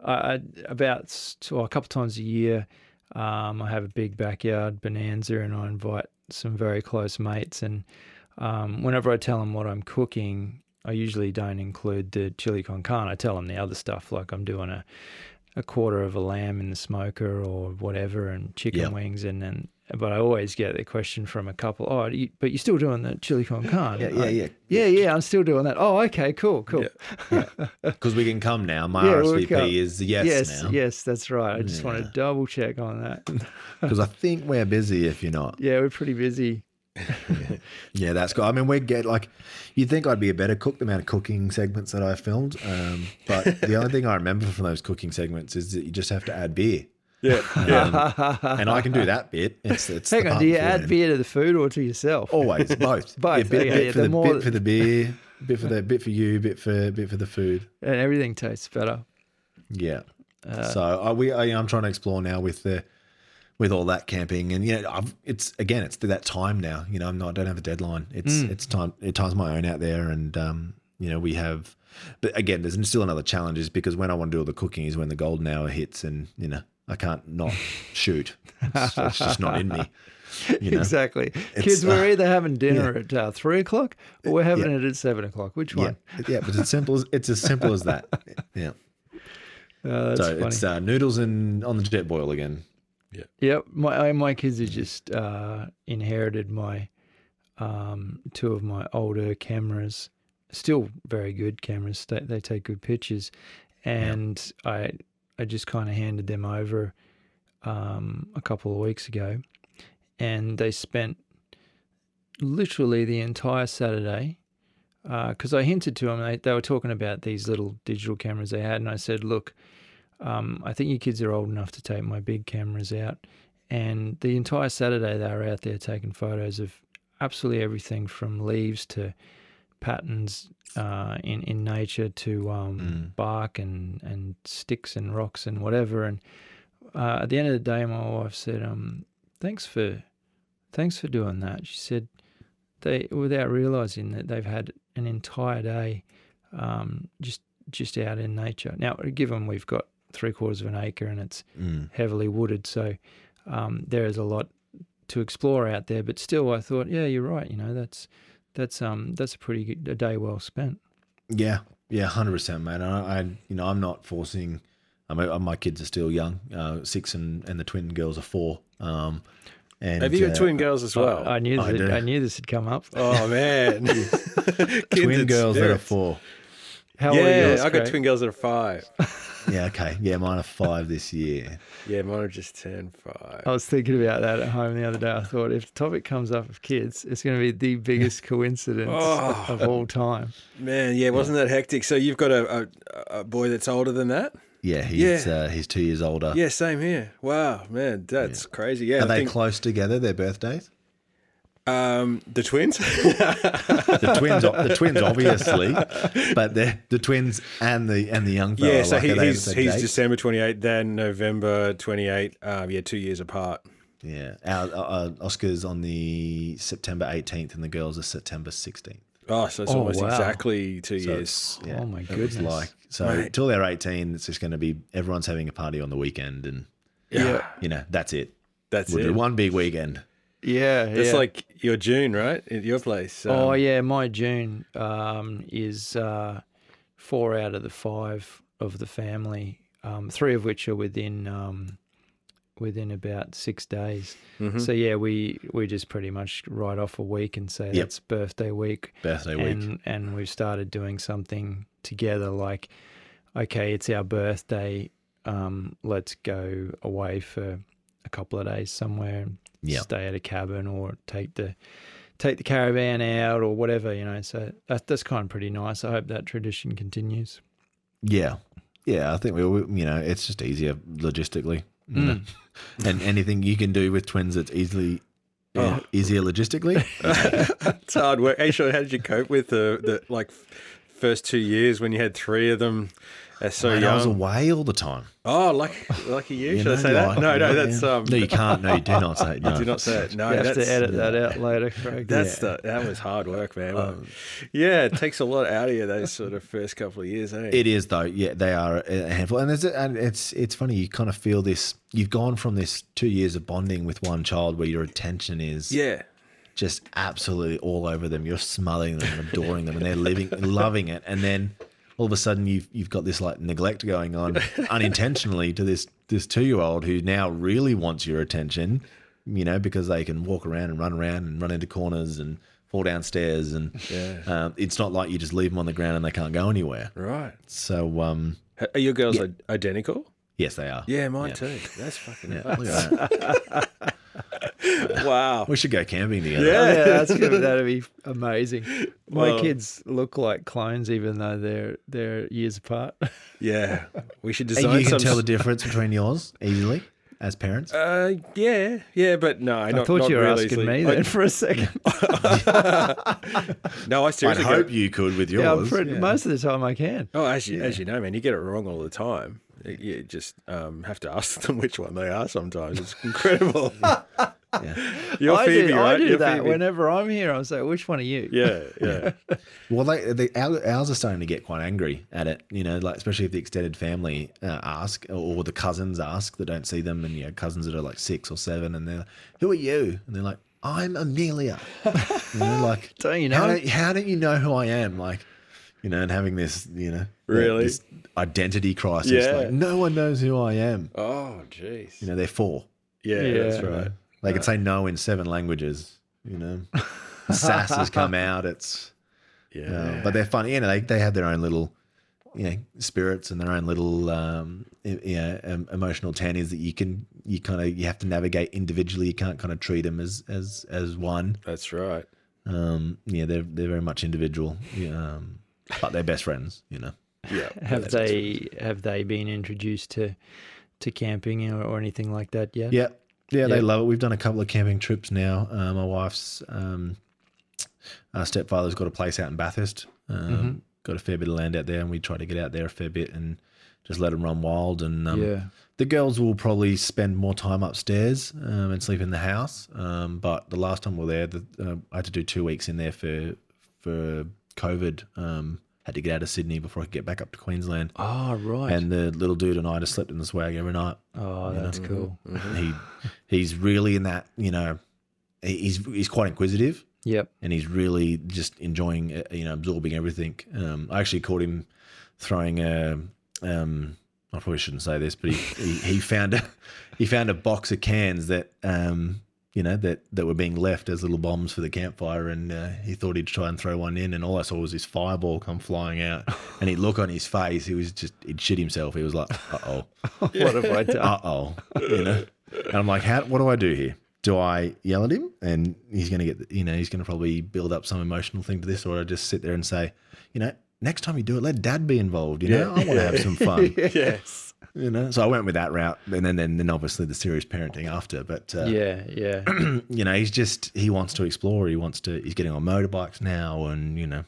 I, I about s- well, a couple times a year, um, I have a big backyard bonanza, and I invite some very close mates. And um, whenever I tell them what I'm cooking, I usually don't include the chili con carne. I tell them the other stuff, like I'm doing a a quarter of a lamb in the smoker or whatever, and chicken Yeah. wings, and then. But I always get the question from a couple. Oh, you, but you're still doing the chili con carne? Yeah, yeah, I- yeah. yeah, yeah. I'm still doing that. Oh, okay, cool, cool. Yeah. Because we can come now. My Yeah, we'll RSVP is yes, yes, now. yes, that's right. I just want to double check on that. Because I think we're busy if you're not. yeah, we're pretty busy. Yeah, that's good. I mean, we get like, you'd think I'd be a better cook the amount of cooking segments that I filmed. Um, but the only thing I remember from those cooking segments is that you just have to add beer. Yeah. Um, and I can do that bit. It's, it's Hang on, do you add then. beer to the food or to yourself? Always both. Both, Yeah, bit, okay, bit yeah, for the the more- bit for the beer, bit for the bit for you, bit for bit for the food. And everything tastes better. Yeah. Uh, so I, we, I, I'm trying to explore now with the, with all that camping, and you know, I've, it's again, it's that time now. You know, I'm not, I don't have a deadline. It's, Mm. it's time, it time's my own out there, and um, you know, we have, but again, there's still another challenge is because when I want to do all the cooking is when the golden hour hits, and you know, I can't not shoot. It's, it's just not in me. You know? exactly. It's, Kids, we're uh, either having dinner at uh, three o'clock or we're having it at seven o'clock. Which Yeah, one? yeah, but it's as simple as it's as simple as that. Yeah. Uh, that's so funny. it's uh, noodles and on the Jetboil again. Yeah. Yep, my my kids have just uh, inherited my um, two of my older cameras. Still very good cameras. They, they take good pictures, and I I just kind of handed them over um, a couple of weeks ago, and they spent literally the entire Saturday. Because I hinted to them, they, they were talking about these little digital cameras they had, and I said, "Look, um, I think your kids are old enough to take my big cameras out. And the entire Saturday, they were out there taking photos of absolutely everything from leaves to patterns uh, in, in nature to um, Mm. bark and, and sticks and rocks and whatever. And uh, at the end of the day, my wife said, um, "Thanks for, thanks for doing that." She said, "They without realizing that they've had an entire day um, just just out in nature. Now, given we've got three quarters of an acre and it's Mm. heavily wooded, so um, there is a lot to explore out there. But still, I thought, yeah, you're right. You know, that's that's um that's a pretty good, a day well spent. Yeah, yeah, hundred percent, man. I, I, you know, I'm not forcing. I mean, my kids are still young, uh, six and and the twin girls are four. Um, and Have you got uh, twin girls as well? I, I knew I that, do. I knew this had come up. oh man, twin and girls that are four? How old are Yeah, yours, I got Craig? twin girls that are five. Yeah, okay. Yeah, mine are five this year. Yeah, mine are just turned five. I was thinking about that at home the other day. I thought if the topic comes up of kids, it's going to be the biggest coincidence Oh. of all time. Man, yeah, wasn't that hectic? So you've got a, a, a boy that's older than that? Yeah, he's Yeah. Uh, he's two years older. Yeah, same here. Wow, man, that's crazy. Yeah, Are I they think, close together? Their birthdays? Um, the twins. The twins, the twins, obviously, but the the twins and the and the young fella. yeah, so like, he, he's he's date? December twenty eighth, then November twenty eighth. Um, yeah, two years apart. yeah. Our uh, Oscar's on the September eighteenth, and the girls are September sixteenth. Oh, so it's Oh, almost wow. exactly two So years. yeah, Oh, my it was goodness. Like so, Mate. till they're eighteen, it's just going to be everyone's having a party on the weekend, and Yeah. you know that's it. That's We'll it. do one big weekend. Yeah. It's yeah. like your June, right? At your place. oh, Um, yeah. My June um, is uh, four out of the five of the family, um, three of which are within. Um, within about six days, mhm. so yeah, we we just pretty much write off a week and say Yep. that's birthday week. Birthday week. and and we've started doing something together like okay it's our birthday um let's go away for a couple of days somewhere and Yeah. stay at a cabin or take the take the caravan out or whatever you know so that, that's kind of pretty nice i hope that tradition continues Yeah, yeah. I think we, we you know, it's just easier logistically. You know? and anything you can do with twins that's easily uh, easier logistically. it's hard work. Hey, Sean, how did you cope with the, the like f- first two years when you had three of them as so Mate, I was away all the time. Oh, lucky, lucky you. You Should I know, say that? No, no, yeah, that's um. no, you can't. No, you do not say it. No. do not say it. No, you have to edit that out later Craig. That's the that was hard work, man. Well, yeah, it takes a lot out of you those sort of first couple of years, eh? It is though. Yeah, they are a handful, and, there's, and it's it's funny. You kind of feel this. You've gone from this two years of bonding with one child, where your attention is yeah, just absolutely all over them. You're smothering them and adoring them, and they're living, loving it. And then all of a sudden, you've you've got this like neglect going on unintentionally to this this two year old who now really wants your attention. You know, because they can walk around and run around and run into corners and fall downstairs, and Yeah. um, it's not like you just leave them on the ground and they can't go anywhere. right. So, um, Are your girls i- identical? yes, they are. Yeah, mine Yeah. too. That's fucking Yeah, nuts. look at that. wow. We should go camping together. Yeah. yeah, that's good. That'd be amazing. My Well- kids look like clones, even though they're they're years apart. Yeah, we should And design you can some. tell the difference between yours easily as parents. uh, yeah, yeah, but no, I not, thought not you were really asking easily. me I- then for a second. no, I I seriously go- hope you could with yours. yeah, I'm pretty, most of the time I can. Oh, as you as you know, man, you get it wrong all the time. You just um, have to ask them which one they are. Sometimes it's incredible. Yeah. You're I Phoebe, do, right? I do You're that Phoebe. whenever I'm here. I say, which one are you? Yeah, yeah, Well, they, they ours are starting to get quite angry at it. You know, like especially if the extended family uh, ask or the cousins ask that don't see them, and you know, cousins that are like six or seven, and they're, "Who are you?" And they're like, "I'm Amelia." you know, like, Don't you How know? don't, how don't you know who I am? Like, you know, and having this, you know, Really? this identity crisis. Yeah. Like, no one knows who I am. Oh, jeez. You know, they're four. Yeah, Yeah. that's you know. right. They can say no in seven languages. You know, sass has come out. It's Yeah, uh, but they're funny. You know, they they have their own little, you know, spirits and their own little, um, you know, um, emotional tannies that you can you kind of you have to navigate individually. You can't kind of treat them as as as one. that's right. Um, yeah, they're they're very much individual. Yeah, um, but they're best friends. You know. Yeah. Have they have they been introduced to to camping or, or anything like that yet? Yeah, yeah, they love it. We've done a couple of camping trips now. Uh, my wife's um, uh, stepfather's got a place out in Bathurst. Um, Got a fair bit of land out there, and we try to get out there a fair bit and just let them run wild. And um, Yeah. the girls will probably spend more time upstairs um, and sleep in the house. Um, but the last time we were there, the, uh, I had to do two weeks in there for for COVID. Um, had to get out of Sydney before I could get back up to Queensland. Oh right. And the little dude and I just slept in the swag every night oh, that's cool. he he's really in that you know he's he's quite inquisitive Yep. and he's really just enjoying uh, you know absorbing everything um i actually caught him throwing a um i probably shouldn't say this but he he, he found a he found a box of cans that um you know, that, that were being left as little bombs for the campfire. And uh, he thought he'd try and throw one in. And all I saw was this fireball come flying out. And he'd look on his face. He was just, he'd shit himself. He was like, uh oh, what have I done? uh oh, you know. And I'm like, how? What do I do here? Do I yell at him and he's going to get, you know, he's going to probably build up some emotional thing to this, or I just sit there and say, you know, next time you do it, let Dad be involved. You know, I want to have some fun. yes. You know, so I went with that route, and then then, then obviously the serious parenting after. But uh, yeah, yeah. you know, he's just he wants to explore. He wants to. He's getting on motorbikes now, and you know,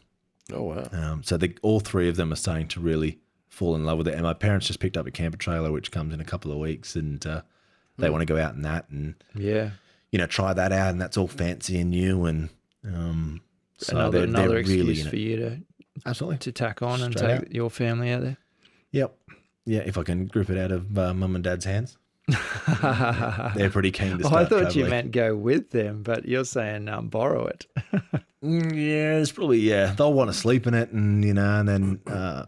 Oh wow. um, so the, all three of them are starting to really fall in love with it. And my parents just picked up a camper trailer, which comes in a couple of weeks, and uh, they want to go out in that and Yeah. you know try that out, and that's all fancy and new, and um, so another they're, another they're excuse really for you to, Absolutely. to tack on and take out. your family out there. Yep. Yeah, if I can grip it out of uh, mum and dad's hands, they're pretty keen to Oh, start. I thought you meant go with them, but you're saying um, borrow it. Mm, yeah, it's probably yeah. They'll want to sleep in it, and you know, and then uh,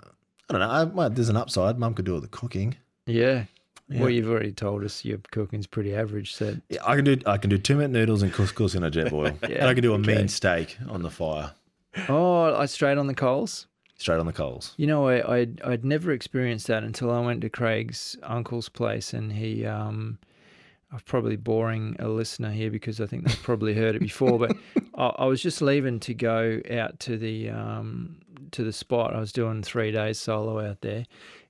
I don't know. I, might there's an upside. Mum could do all the cooking. yeah. Yeah. Well, you've already told us your cooking's pretty average. So Yeah, I can do I can do two minute noodles and couscous in a Jetboil, Yeah, and I can do a okay. mean steak on the fire, oh, I straight on the coals. Straight on the coals. You know, I, I'd, I'd never experienced that until I went to Craig's uncle's place, and he, um, I'm probably boring a listener here because I think they've probably heard it before, but I, I was just leaving to go out to the um, to the spot. I was doing three days solo out there,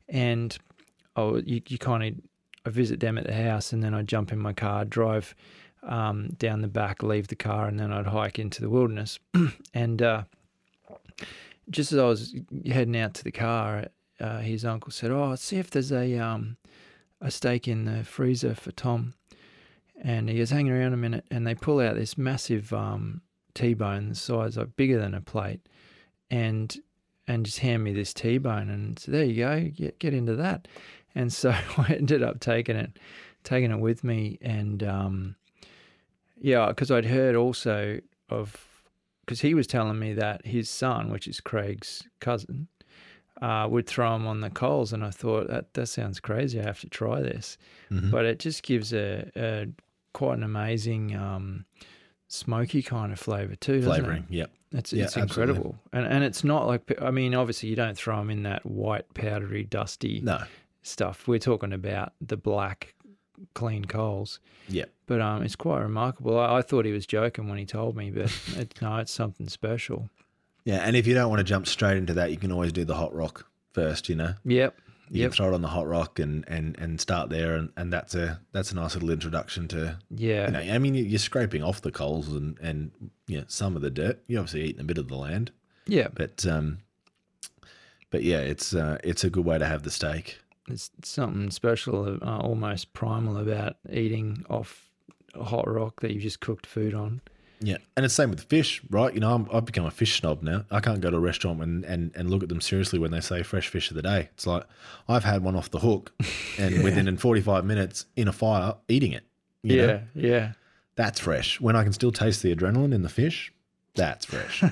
and oh, you, you kind of I visit them at the house, and then I jump in my car, drive um, down the back, leave the car, and then I'd hike into the wilderness, and. Uh, just as I was heading out to the car, uh, his uncle said, "Oh, see if there's a um, a steak in the freezer for Tom." And he was hanging around a minute, and they pull out this massive um, T-bone, the size like bigger than a plate, and and just hand me this T-bone, and so there you go, get get into that. And so I ended up taking it, taking it with me, and um, yeah, because I'd heard also of because he was telling me that his son, which is Craig's cousin, uh, would throw him on the coals, and I thought that that sounds crazy. I have to try this, Mhm. but it just gives a, a quite an amazing um, smoky kind of flavor too. Flavoring, it? yep. It's Yeah, it's absolutely. incredible, and and it's not like I mean, obviously you don't throw them in that white powdery dusty No, stuff. We're talking about the black clean coals. Yeah. But um, it's quite remarkable. I, I thought he was joking when he told me, but it, no, it's something special. yeah. And if you don't want to jump straight into that, you can always do the hot rock first. You know, Yep. you Yep. can throw it on the hot rock and and and start there, and, and that's a that's a nice little introduction to Yeah. you know. I mean, you're scraping off the coals and and you know, some of the dirt. You're obviously eating a bit of the land, yeah. but um, but yeah, it's uh, it's a good way to have the steak. It's something special, uh, almost primal about eating off a hot rock that you've just cooked food on. Yeah, and it's same with fish, right? You know, I'm, I've become a fish snob now. I can't go to a restaurant and, and, and look at them seriously when they say fresh fish of the day. It's like I've had one off the hook, and within in 45 minutes in a fire, eating it. Yeah. know, Yeah. that's fresh. When I can still taste the adrenaline in the fish, that's fresh.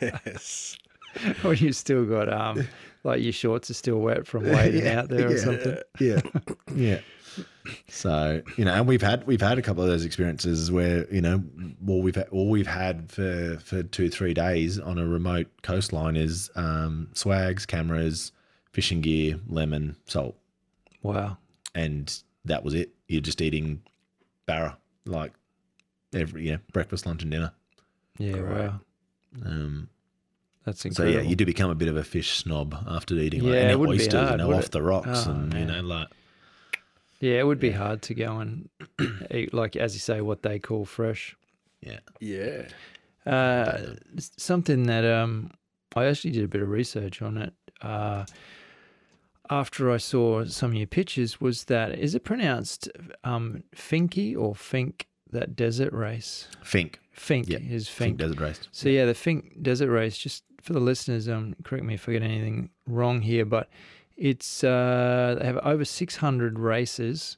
yes. when you still got um, like your shorts are still wet from wading out there or yeah, something. Yeah, yeah. So you know, and we've had we've had a couple of those experiences where you know, all we've had, all we've had for for two three days on a remote coastline is um, swags, cameras, fishing gear, lemon, salt, Wow. and that was it. You're just eating barra like every yeah breakfast, lunch, and dinner. Yeah. Wow. Um, That's so yeah, you do become a bit of a fish snob after eating like Yeah, any it oysters, hard, you know, off it? the rocks, Oh, and you know, like Yeah, it would be hard to go and eat, like, as you say, what they call fresh. Yeah. Uh, something that um, I actually did a bit of research on it uh, after I saw some of your pictures. Was that is it pronounced um, Finky or Fink? That desert race, Fink. Fink Yeah, is Fink Fink. Desert Race. So yeah, the Finke Desert Race. Just for the listeners, um, correct me if I get anything wrong here, but it's uh, they have over 600 races,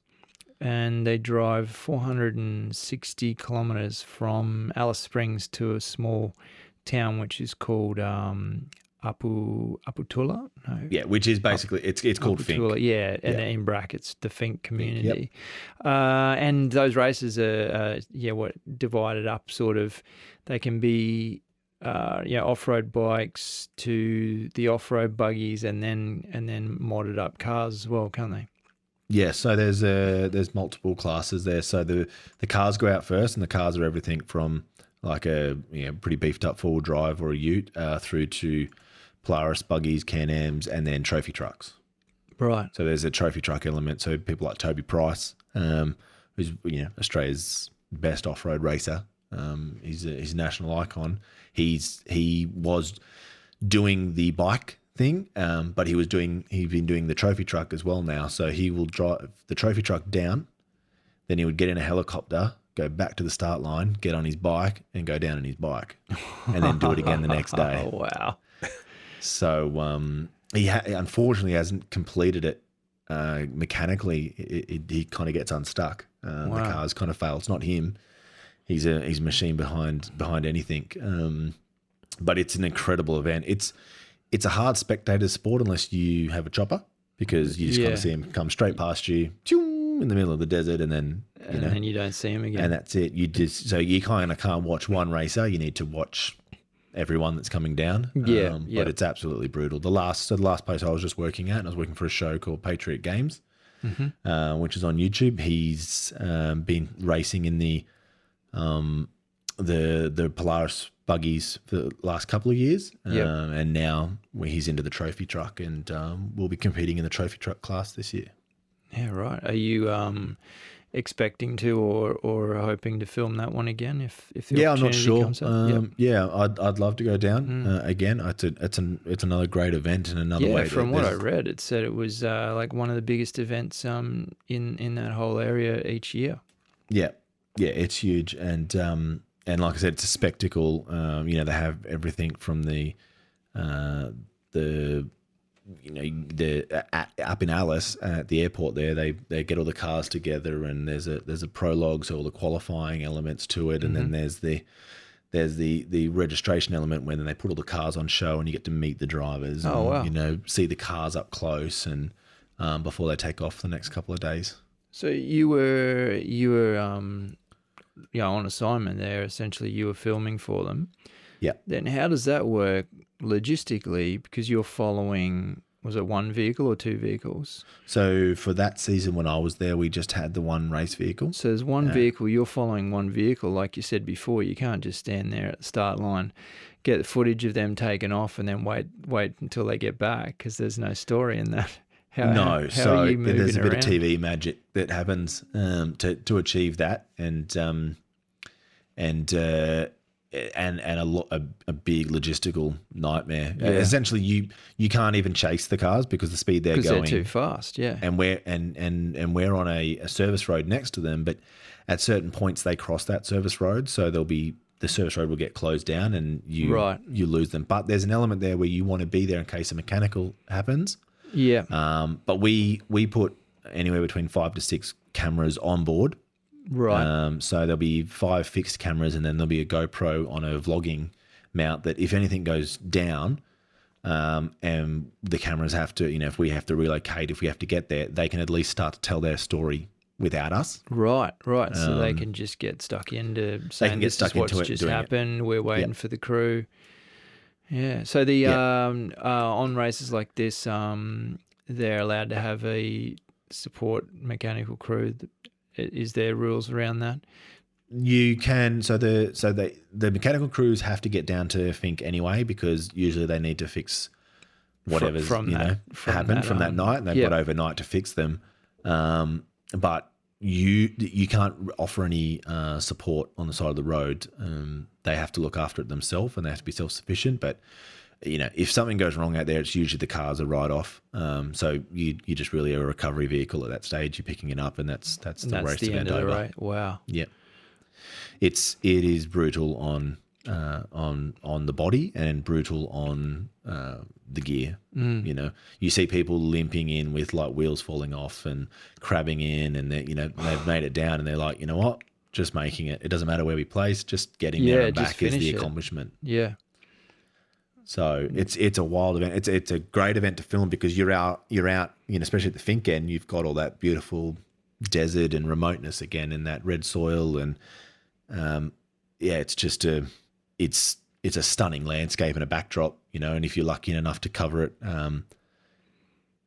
and they drive 460 kilometers from Alice Springs to a small town which is called um, Apu Aputula. No. Yeah, which is basically it's it's called Finke. Aputula, Yeah, and Yeah. in brackets the Finke community. Uh, and those races are uh, yeah what divided up sort of. They can be. Uh, yeah, off-road bikes to the off-road buggies, and then and then modded up cars as well, can't they? Yeah, so there's uh there's multiple classes there. So the the cars go out first, and the cars are everything from like a you know, pretty beefed up four wheel drive or a Ute uh, through to Polaris buggies, Can-Ams, and then trophy trucks. Right. So there's a trophy truck element. So people like Toby Price, um, who's you know Australia's best off-road racer. Um, he's a, he's a national icon. He's he was doing the bike thing, um, but he was doing he's been doing the trophy truck as well now. So he will drive the trophy truck down, then he would get in a helicopter, go back to the start line, get on his bike, and go down on his bike, and then do it again the next day. Oh wow. So um, he ha- unfortunately hasn't completed it uh, mechanically. It, it, he kind of gets unstuck. Uh, Wow. The car's kind of failed. It's not him. He's a he's a machine behind behind anything. Um, but it's an incredible event. It's it's a hard spectator sport unless you have a chopper because you just kind Yeah. of see him come straight past you in the middle of the desert, and then you And know, then you don't see him again. and that's it. You just so you kind of can't watch one racer. You need to watch everyone that's coming down. Um, Yeah, yeah. But it's absolutely brutal. The last so the last place I was just working at, and I was working for a show called Patriot Games, Mm-hmm. uh, which is on YouTube. He's um, been racing in the um, the the Polaris buggies for the last couple of years, Yep. um, and now he's into the trophy truck, and um, we'll be competing in the trophy truck class this year. yeah, right. Are you um, expecting to or or hoping to film that one again? If if the yeah, I'm not sure. comes? Yep. Um, Yeah, I'd, I'd love to go down Mm. uh, again. It's a, it's an it's another great event and another yeah, way. from what I read, it said it was uh, like one of the biggest events um, in in that whole area each year. yeah, yeah, it's huge, and um, and like I said, it's a spectacle. Um, you know, they have everything from the uh, the you know the uh, up in Alice uh, at the airport there they they get all the cars together and there's a there's a prologue so all the qualifying elements to it and then Mm-hmm. there's the there's the the registration element when they put all the cars on show and you get to meet the drivers Oh, and, wow. you know see the cars up close and um, before they take off the next couple of days So you were you were um, you know, on assignment there. Essentially, you were filming for them. Yeah. Then how does that work logistically? Because you're following was it one vehicle or two vehicles? so for that season when I was there we just had the one race vehicle So there's one vehicle, you're following one vehicle, like you said before. You can't just stand there at the start line, get the footage of them taking off, and then wait wait until they get back because there's no story in that. How, no, how so are you moving there's a bit around? of TV magic that happens um, to to achieve that, and um, and uh, and and a, a a big logistical nightmare. Uh, Yeah. essentially, you you can't even chase the cars because the speed they're because they're going, too fast. Yeah. and we're and and and we're on a, a service road next to them, but at certain points they cross that service road, so there'll be the service road will get closed down and you Right. you lose them. But there's an element there where you want to be there in case a mechanical happens. Yeah. Um, but we we put anywhere between five to six cameras on board. right. Um, so there'll be five fixed cameras, and then there'll be a GoPro on a vlogging mount. That if anything goes down, um, and the cameras have to, you know, if we have to relocate, if we have to get there, they can at least start to tell their story without us. Right, right. So they can just get stuck into saying um, get this stuck is what's into it, just doing it. happened. We're waiting for the crew. Yeah. So the Yeah. um, uh, on races like this, um, they're allowed to have a support mechanical crew. Is there rules around that? You can so the so the the mechanical crews have to get down to Finke anyway because usually they need to fix whatever's from you know from happened that, from that um, night, and they've got overnight to fix them. Um, but you you can't offer any uh, support on the side of the road. Um, they have to look after it themselves, and they have to be self sufficient. But you know, if something goes wrong out there, it's usually the cars are right off. Um, so you you just really are a recovery vehicle at that stage. You're picking it up, and that's that's And the that's race the event end over. race. Wow. Yeah, it's it is brutal on uh, on on the body and brutal on uh, the gear. Mm. You know, you see people limping in with like wheels falling off and crabbing in, and they you know they've made it down, and they're like, you know what, just making it. It doesn't matter where we place, just getting there and back is the it. accomplishment. Yeah. So it's it's a wild event. It's it's a great event to film because you're out you're out you know especially at the Finke end you've got all that beautiful desert and remoteness again and that red soil and um yeah it's just a it's it's a stunning landscape and a backdrop you know and if you're lucky enough to cover it um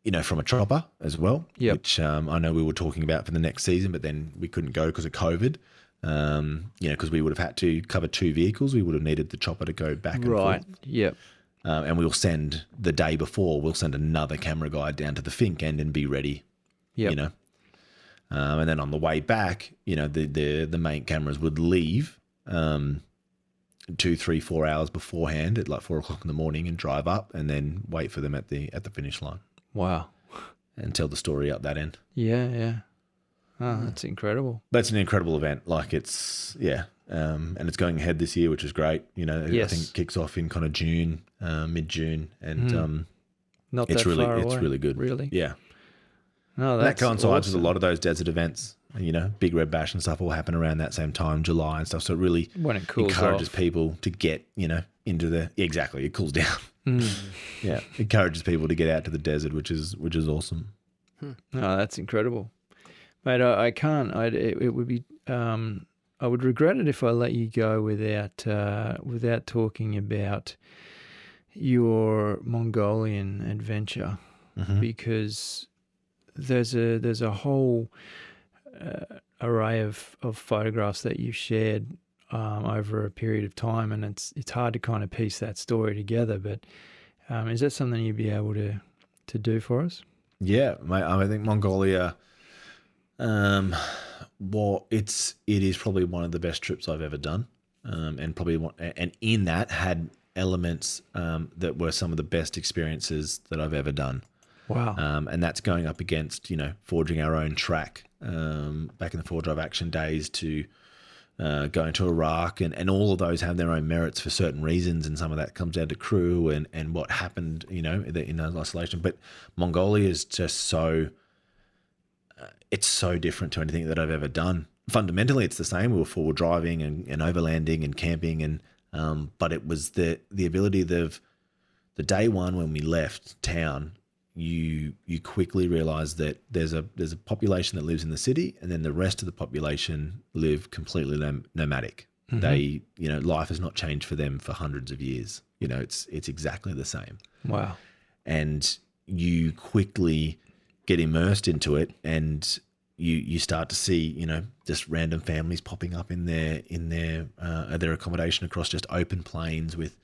you know from a chopper as well Yep. which um, I know we were talking about for the next season but then we couldn't go because of COVID um, you know because we would have had to cover two vehicles we would have needed the chopper to go back and Right. forth Yep. um, and we'll send the day before. We'll send another camera guy down to the Finke end and be ready. Yep. You know, um, and then on the way back, you know, the the the main cameras would leave um, two, three, four hours beforehand at like four o'clock in the morning and drive up, and then wait for them at the at the finish line Wow. and tell the story up that end. Yeah. Yeah. Oh, that's incredible. That's an incredible event. Like it's yeah. Um, and it's going ahead this year, which is great. You know, Yes. I think it kicks off in kind of June, uh, mid June, and Mm. um, Not it's that really far it's away. really good. Really? Yeah, No, that coincides with a lot of those desert events. You know, Big Red Bash and stuff all happen around that same time, July and stuff. So it really when it cools encourages off. people to get, you know, into the exactly. It cools down. Mm. yeah, encourages people to get out to the desert, which is which is awesome. No, that's incredible, mate. I, I can't. I it, it would be. Um, I would regret it if I let you go without uh, without talking about your Mongolian adventure Mhm. because there's a there's a whole uh, array of, of photographs that you've shared um, over a period of time, and it's it's hard to kind of piece that story together. But um, is that something you'd be able to to do for us? Yeah, mate. I think Mongolia. Um, well, it's it is probably one of the best trips I've ever done, um, and probably one, and in that had elements um, that were some of the best experiences that I've ever done. Wow. um, and that's going up against you know forging our own track um, back in the four drive action days to uh, going to Iraq and, and all of those have their own merits for certain reasons and some of that comes down to crew and, and what happened you know in isolation. But Mongolia is just so uh, it's so different to anything that I've ever done. Fundamentally it's the same. We were forward driving and, and overlanding and camping and um, but it was the the ability of the day one when we left town you you quickly realize that there's a there's a population that lives in the city and then the rest of the population live completely nom- nomadic. They you know life has not changed for them for hundreds of years. You know it's it's exactly the same. Wow. and you quickly get immersed into it and you you start to see you know just random families popping up in their in their uh, their accommodation across just open plains with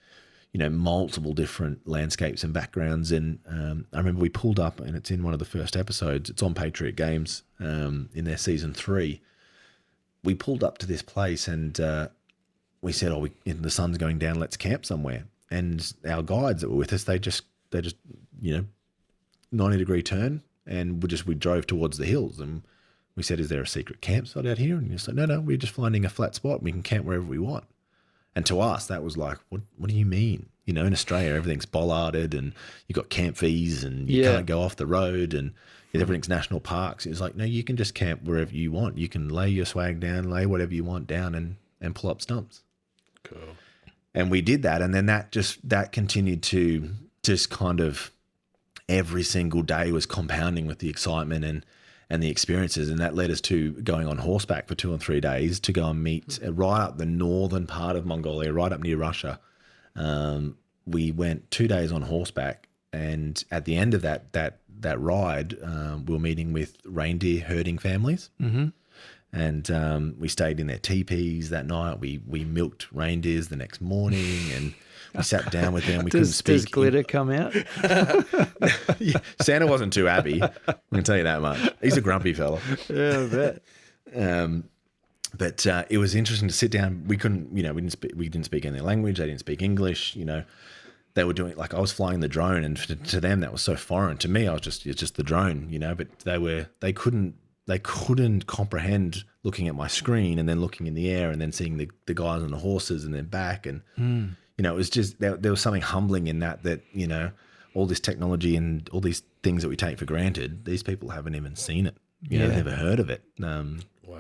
you know multiple different landscapes and backgrounds. And um, I remember we pulled up and it's in one of the first episodes. It's on Patriot Games um, in their season three. We pulled up to this place and uh, we said oh we, the sun's going down. Let's camp somewhere. And our guides that were with us they just they just you know 90 degree turn and we just we drove towards the hills and we said is there a secret campsite out here? And he said no no we're just finding a flat spot. We can camp wherever we want and to us that was like what what do you mean? You know in australia everything's bollarded and you've got camp fees and you Yeah. can't go off the road and everything's national parks. It's like no you can just camp wherever you want. You can lay your swag down lay whatever you want down and and pull up stumps. Cool. and we did that. And then that just that continued to just kind of every single day was compounding with the excitement and and the experiences and that led us to going on horseback for two and three days to go and meet uh, right up the northern part of mongolia right up near russia um, we went two days on horseback and at the end of that that that ride um, we were meeting with reindeer herding families Mm-hmm. and um, we stayed in their teepees that night. We we milked reindeers the next morning, and we sat down with them. We couldn't speak. does glitter come out? Yeah, Santa wasn't too happy. I can tell you that much. He's a grumpy fella. yeah, I bet. Um, but uh, it was interesting to sit down. We couldn't, you know, we didn't speak, we didn't speak any language. They didn't speak English. You know, they were doing like I was flying the drone, and to, to them that was so foreign. To me, I was just it's just the drone, you know. But they were they couldn't they couldn't comprehend looking at my screen and then looking in the air and then seeing the, the guys on the horses and then back and you know it was just there, there was something humbling in that that you know all this technology and all these things that we take for granted these people haven't even seen it you know Yeah. they've never heard of it um, Wow.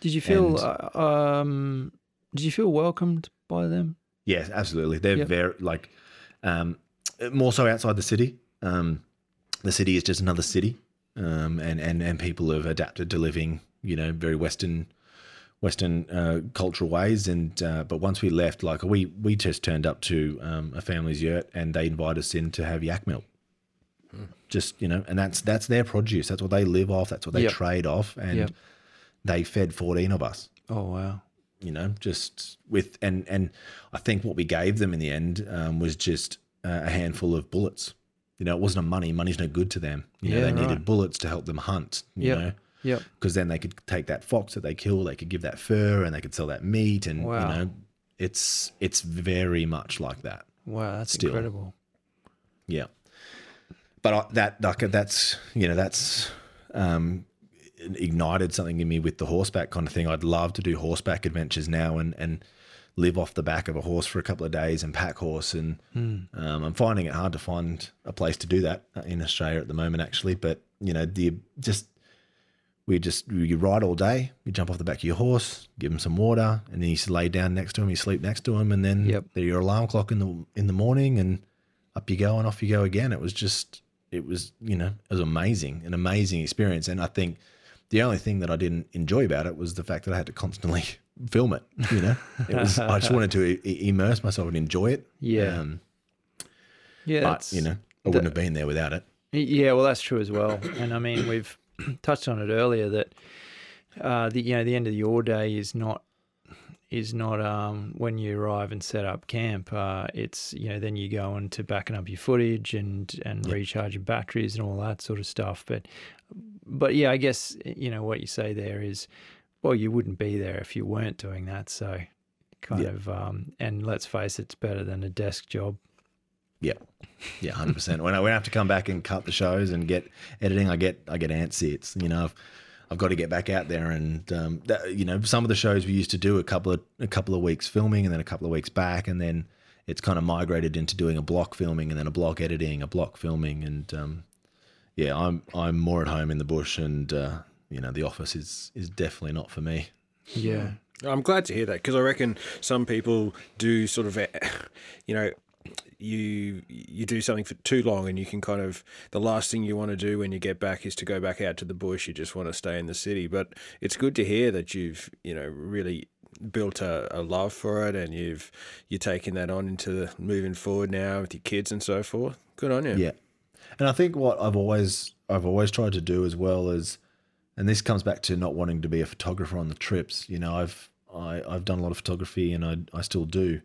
Did you feel? And- uh, um, did you feel welcomed by them? Yes, absolutely. They're Yep. very like Um, more so outside the city. Um, the city is just another city, um, and and and people have adapted to living, you know, very Western. Western uh, cultural ways, and uh, but once we left, like we we just turned up to um, a family's yurt, and they invited us in to have yak milk. Just you know, and that's that's their produce. That's what they live off. That's what they Yep. trade off, and Yep. they fed fourteen of us Oh wow. you know, just with and and I think what we gave them in the end um, was just uh, a handful of bullets. You know, it wasn't a money. Money's no good to them. You know, Yeah, they needed bullets to help them hunt. You Yep. know, Yep. because then they could take that fox that they kill, they could give that fur, and they could sell that meat, and Wow. you know, it's it's very much like that. Wow, that's Still. incredible. Yeah, but I, that like that's you know that's um, ignited something in me with the horseback kind of thing. I'd love to do horseback adventures now and and live off the back of a horse for a couple of days and pack horse. And um, I'm finding it hard to find a place to do that in Australia at the moment, actually. But you know, the just we just you ride all day. You jump off the back of your horse, give him some water, and then you lay down next to him. You sleep next to him, and then Yep. your alarm clock in the in the morning, and up you go and off you go again. It was just it was you know it was amazing, an amazing experience. And I think the only thing that I didn't enjoy about it was the fact that I had to constantly film it. You know, it was I just wanted to immerse myself and enjoy it. Yeah. um, Yeah, but you know I wouldn't have been there without it. Yeah, well, that's true as well. And I mean, we've touched on it earlier that uh, the you know the end of your day is not is not um, when you arrive and set up camp. Uh, it's you know then you go on to backing up your footage and and Yep. recharging batteries and all that sort of stuff. But but yeah, I guess you know what you say there is well, you wouldn't be there if you weren't doing that. So kind Yeah. of um, and let's face it, it's better than a desk job. Yeah, yeah, hundred percent. When I when I have to come back and cut the shows and get editing, I get I get antsy. It's you know I've, I've got to get back out there and um, that, you know some of the shows we used to do a couple of a couple of weeks filming and then a couple of weeks back and then it's kind of migrated into doing a block filming and then a block editing, a block filming and um, yeah, I'm I'm more at home in the bush and uh, you know the office is is definitely not for me. Yeah. I'm glad to hear that because I reckon some people do sort of, eh, you know, you you do something for too long and you can kind of the last thing you want to do when you get back is to go back out to the bush. You just want to stay in the city. But it's good to hear that you've you know really built a, a love for it and you've you're taking that on into the, moving forward now with your kids and so forth. Good on you. Yeah. And I think what I've always I've always tried to do as well is and this comes back to not wanting to be a photographer on the trips. You know, I've I, I've done a lot of photography and I I still do,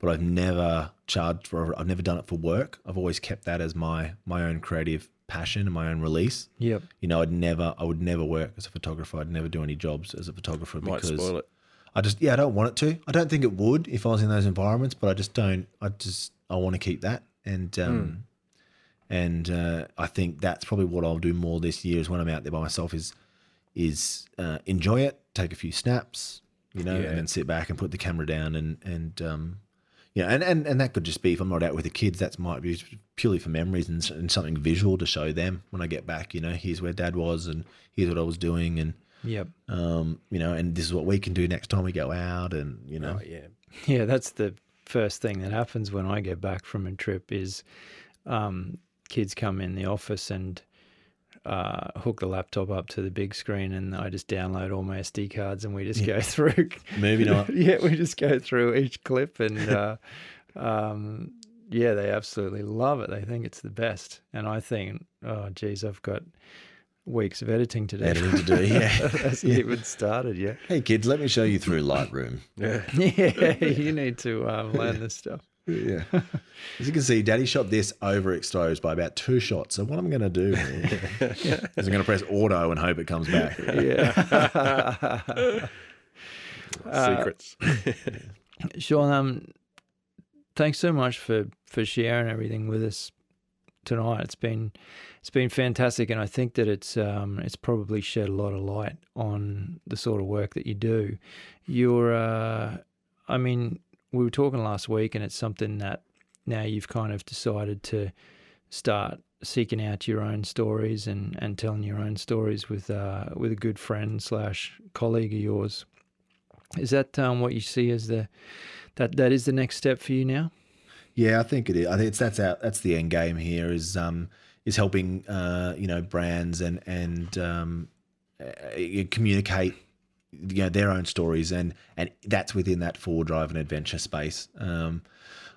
but I've never charged for I've never done it for work. I've always kept that as my my own creative passion and my own release. Yep. You know, I'd never I would never work as a photographer. I'd never do any jobs as a photographer Might because spoil it. I just yeah, I don't want it to. I don't think it would if I was in those environments, but I just don't. I just I want to keep that, and um, and uh, I think that's probably what I'll do more this year is when I'm out there by myself is is uh, enjoy it, take a few snaps, you know, Yeah. and then sit back and put the camera down and and um, yeah, and, and and that could just be if I'm not out with the kids, that might be purely for memories and, and something visual to show them when I get back. You know, here's where Dad was, and here's what I was doing, and Yep. um, you know, and this is what we can do next time we go out, and you know, Oh, yeah. Yeah, that's the first thing that happens when I get back from a trip is um, kids come in the office and uh, hook the laptop up to the big screen and I just download all my SD cards and we just go through. movie night. yeah, we just go through each clip and uh, um, yeah, they absolutely love it. They think it's the best. And I think, oh, geez, I've got weeks of editing to do. Editing to do, yeah. Hasn't even started yet. Hey kids, let me show you through Lightroom. Yeah. Yeah, you need to um, learn this stuff. Yeah. As you can see, Daddy shot this overexposed by about two shots. So what I'm going to do is I'm going to press auto and hope it comes back. Yeah. Secrets. Sean, um, thanks so much for for sharing everything with us tonight. It's been it's been fantastic, and I think that it's um it's probably shed a lot of light on the sort of work that you do. You're, uh, I mean, we were talking last week, and it's something that now you've kind of decided to start seeking out your own stories and, and telling your own stories with uh, with a good friend slash colleague of yours. Is that um, what you see as the that that is the next step for you now? Yeah, I think it is. I think it's that's our that's the end game here is um is helping uh you know brands and and um uh, communicate you know their own stories and and that's within that four drive and adventure space. Um,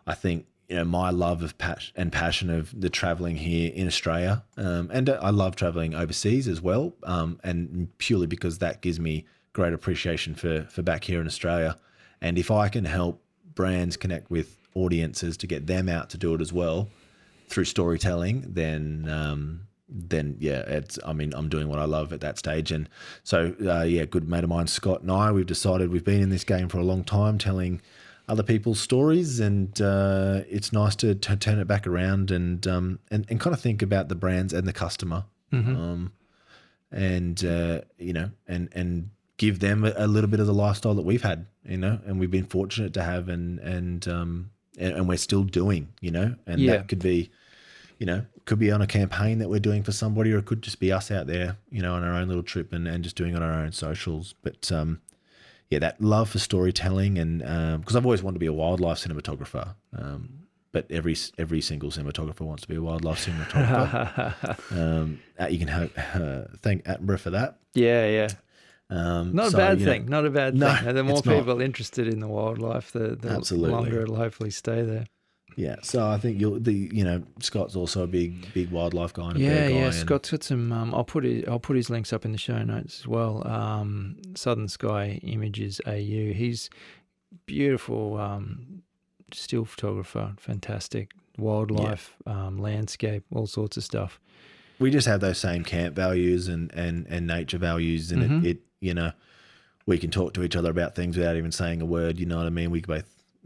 I think you know my love of passion and passion of the traveling here in Australia, um, and I love traveling overseas as well, um, and purely because that gives me great appreciation for for back here in Australia, and if I can help brands connect with audiences to get them out to do it as well through storytelling, then um, then yeah, it's. I mean, I'm doing what I love at that stage, and so uh, yeah, good mate of mine, Scott and I, we've decided we've been in this game for a long time, telling other people's stories, and uh, it's nice to, to turn it back around and um, and and kind of think about the brands and the customer, um, and uh, you know, and and give them a, a little bit of the lifestyle that we've had, you know, and we've been fortunate to have, and and um, and, and we're still doing, you know, and Yeah. that could be you know, could be on a campaign that we're doing for somebody, or it could just be us out there, you know, on our own little trip and, and just doing it on our own socials. But um, yeah, that love for storytelling, and because I've always wanted to be a wildlife cinematographer, um, but every every single cinematographer wants to be a wildlife cinematographer. um, uh, you can uh, thank Attenborough for that. Yeah, yeah. Um, Not a so, bad you know, thing. Not a bad No, thing. The more it's not. people interested in the wildlife, the, the Absolutely. longer it'll hopefully stay there. Yeah, so I think you'll the you know Scott's also a big big wildlife guy and Yeah, bear guy. yeah. and- Scott's got some. Um, I'll put it. I'll put his links up in the show notes as well. Um, Southern Sky Images AU. He's beautiful um, still photographer. Fantastic wildlife, um, landscape, all sorts of stuff. we just have those same camp values and and and nature values and Mhm. it, it you know we can talk to each other about things without even saying a word you know what i mean we both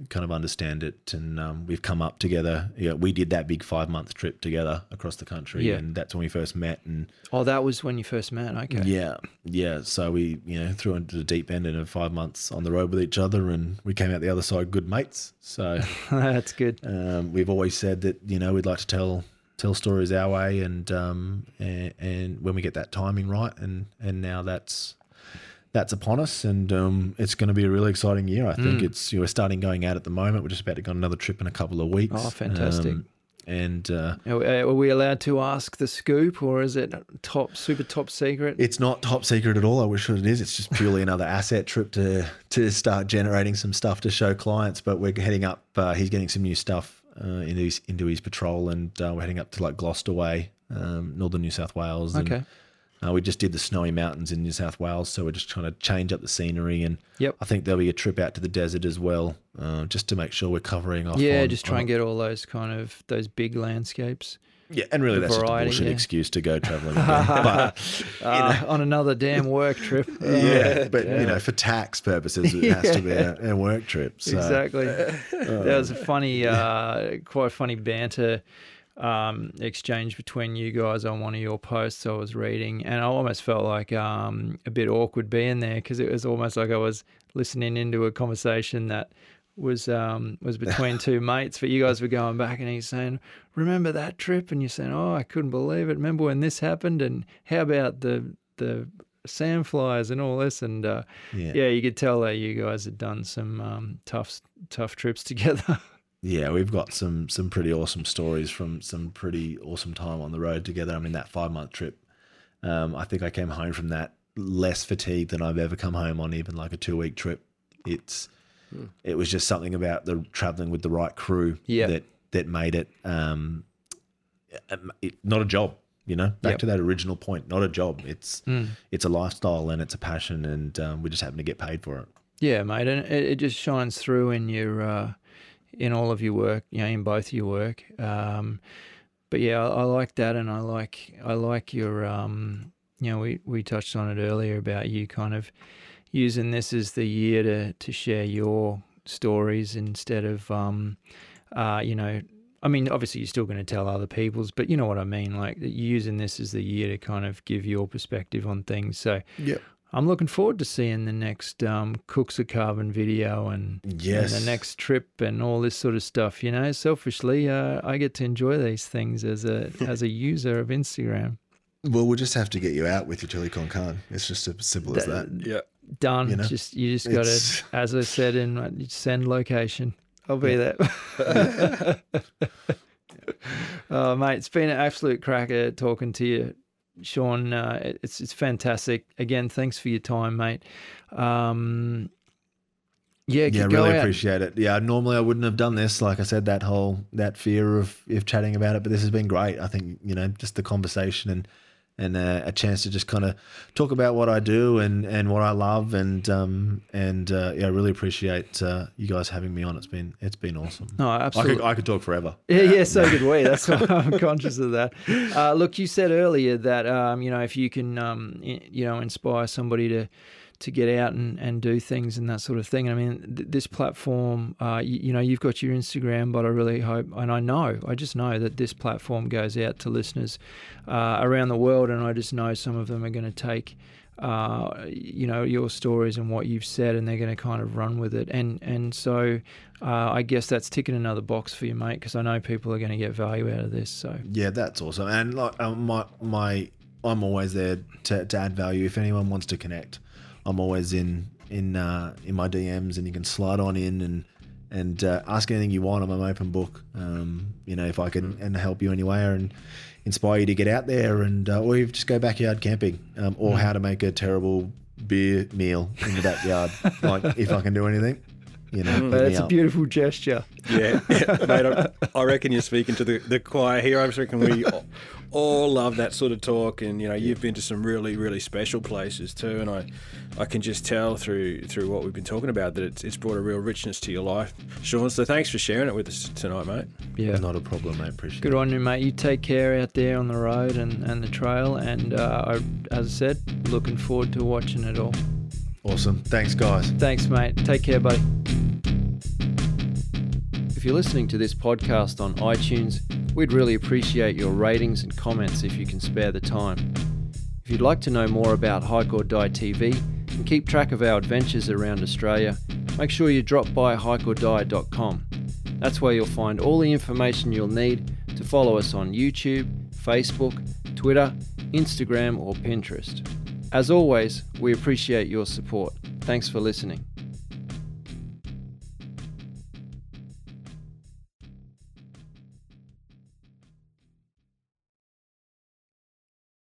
kind of understand it and um, we've come up together yeah we did that big five month trip together across the country Yeah. and that's when we first met and Oh, that was when you first met. Okay. yeah yeah so we you know threw into the deep end in five months on the road with each other and we came out the other side good mates so That's good. um, we've always said that you know we'd like to tell tell stories our way, and um, and, and when we get that timing right, and and now that's that's upon us, and um, it's going to be a really exciting year. I think Mm. it's you know, we're starting going out at the moment. We're just about to go on another trip in a couple of weeks. Oh, fantastic. Um, and uh, Are, we allowed to ask the scoop, or is it top, super top secret? it's not top secret at all. I wish it is. It's just purely another asset trip to to start generating some stuff to show clients. But we're heading up. Uh, he's getting some new stuff uh, into his into his patrol, and uh, we're heading up to like Gloucester Way, um, northern New South Wales. And, okay. Uh, we just did the snowy mountains in New South Wales, so we're just trying to change up the scenery. And Yep. I think there'll be a trip out to the desert as well, uh, just to make sure we're covering off. Yeah, on- just try on- and get all those kind of those big landscapes Yeah, and really that's variety, just a bullshit yeah. excuse to go traveling. but uh, on another damn work trip. yeah, but you know, for tax purposes, it has to be a, a work trip. So. Exactly. that was a funny, uh, quite funny banter um, exchange between you guys on one of your posts I was reading, and I almost felt like um, a bit awkward being there because it was almost like I was listening into a conversation that was um, was between two mates. But you guys were going back, and he's saying, "Remember that trip?" And you're saying, "Oh, I couldn't believe it. Remember when this happened? And how about the the sandflies and all this?" And uh, Yeah. yeah, you could tell that you guys had done some um, tough, tough trips together. Yeah, we've got some some pretty awesome stories from some pretty awesome time on the road together. I mean, that five month trip, um, I think I came home from that less fatigued than I've ever come home on even like a two week trip. It's it was just something about the traveling with the right crew Yeah. that that made it um, it, not a job. You know, back Yep. to that original point, not a job. It's Mm. it's a lifestyle and it's a passion, and um, we just happen to get paid for it. yeah, mate, and it, it just shines through in your, uh, in all of your work, you know, in both your work. Um, but yeah, I, I like that, and I like, I like your, um, you know, we we touched on it earlier about you kind of using this as the year to to share your stories instead of, um, uh, you know. I mean, obviously, you're still going to tell other people's, but you know what I mean. Like using this as the year to kind of give your perspective on things. So, Yep. I'm looking forward to seeing the next um, Cooks of Carbon video and, Yes. and the next trip and all this sort of stuff. You know, selfishly, uh, I get to enjoy these things as a as a user of Instagram. Well, we'll just have to get you out with your chili con carne. It's just as simple as that. Yeah. Done. You know, just you just got it's- to, as I said in uh, send location. I'll be there. oh, mate, it's been an absolute cracker talking to you, Sean. Uh, it's it's fantastic. Again, thanks for your time, mate. Um, yeah, Yeah, really out. appreciate it. Yeah, normally I wouldn't have done this. Like I said, that whole that fear of of chatting about it, but this has been great. I think you know just the conversation and and uh, a chance to just kind of talk about what I do and and what I love and um and uh, yeah, I really appreciate uh, you guys having me on. It's been it's been awesome. No, I absolutely. could I could talk forever. Yeah, yeah, so could we. That's why I'm conscious of that. Uh, look, you said earlier that um, you know if you can um, you know inspire somebody to to get out and, and do things and that sort of thing. I mean, th- this platform, uh, you, you know, you've got your Instagram, but I really hope, and I know, I just know that this platform goes out to listeners uh, around the world, and I just know some of them are going to take. Uh, you know your stories and what you've said, and they're going to kind of run with it, and and so uh, I guess that's ticking another box for you, mate, because I know people are going to get value out of this. So Yeah, that's awesome. And like um, my my, I'm always there to, to add value. If anyone wants to connect, I'm always in in uh, in my DMs, and you can slide on in and and uh, ask anything you want. I'm an open book. Um, you know, if I can and help you anywhere and inspire you to get out there and uh, or you just go backyard camping, um, or how to make a terrible beer meal in the backyard. like if I can do anything, you know, hit me that's a beautiful gesture. Yeah, yeah, mate. I, I reckon you're speaking to the, the choir here. I reckon we all, all love that sort of talk, and you know, you've been to some really, really special places too. And I, I can just tell through through what we've been talking about that it's, it's brought a real richness to your life, Sean. So thanks for sharing it with us tonight, mate. Yeah. Not a problem, mate. Appreciate it. Good it. on you, mate. You take care out there on the road and, and the trail. And uh, I, as I said, looking forward to watching it all. Awesome. Thanks, guys. Thanks, mate. Take care, buddy. If you're listening to this podcast on iTunes, we'd really appreciate your ratings and comments if you can spare the time. If you'd like to know more about Hike or Die TV and keep track of our adventures around Australia, make sure you drop by hikeordie.com. That's where you'll find all the information you'll need to follow us on YouTube, Facebook, Twitter, Instagram, or Pinterest. As always, we appreciate your support. Thanks for listening.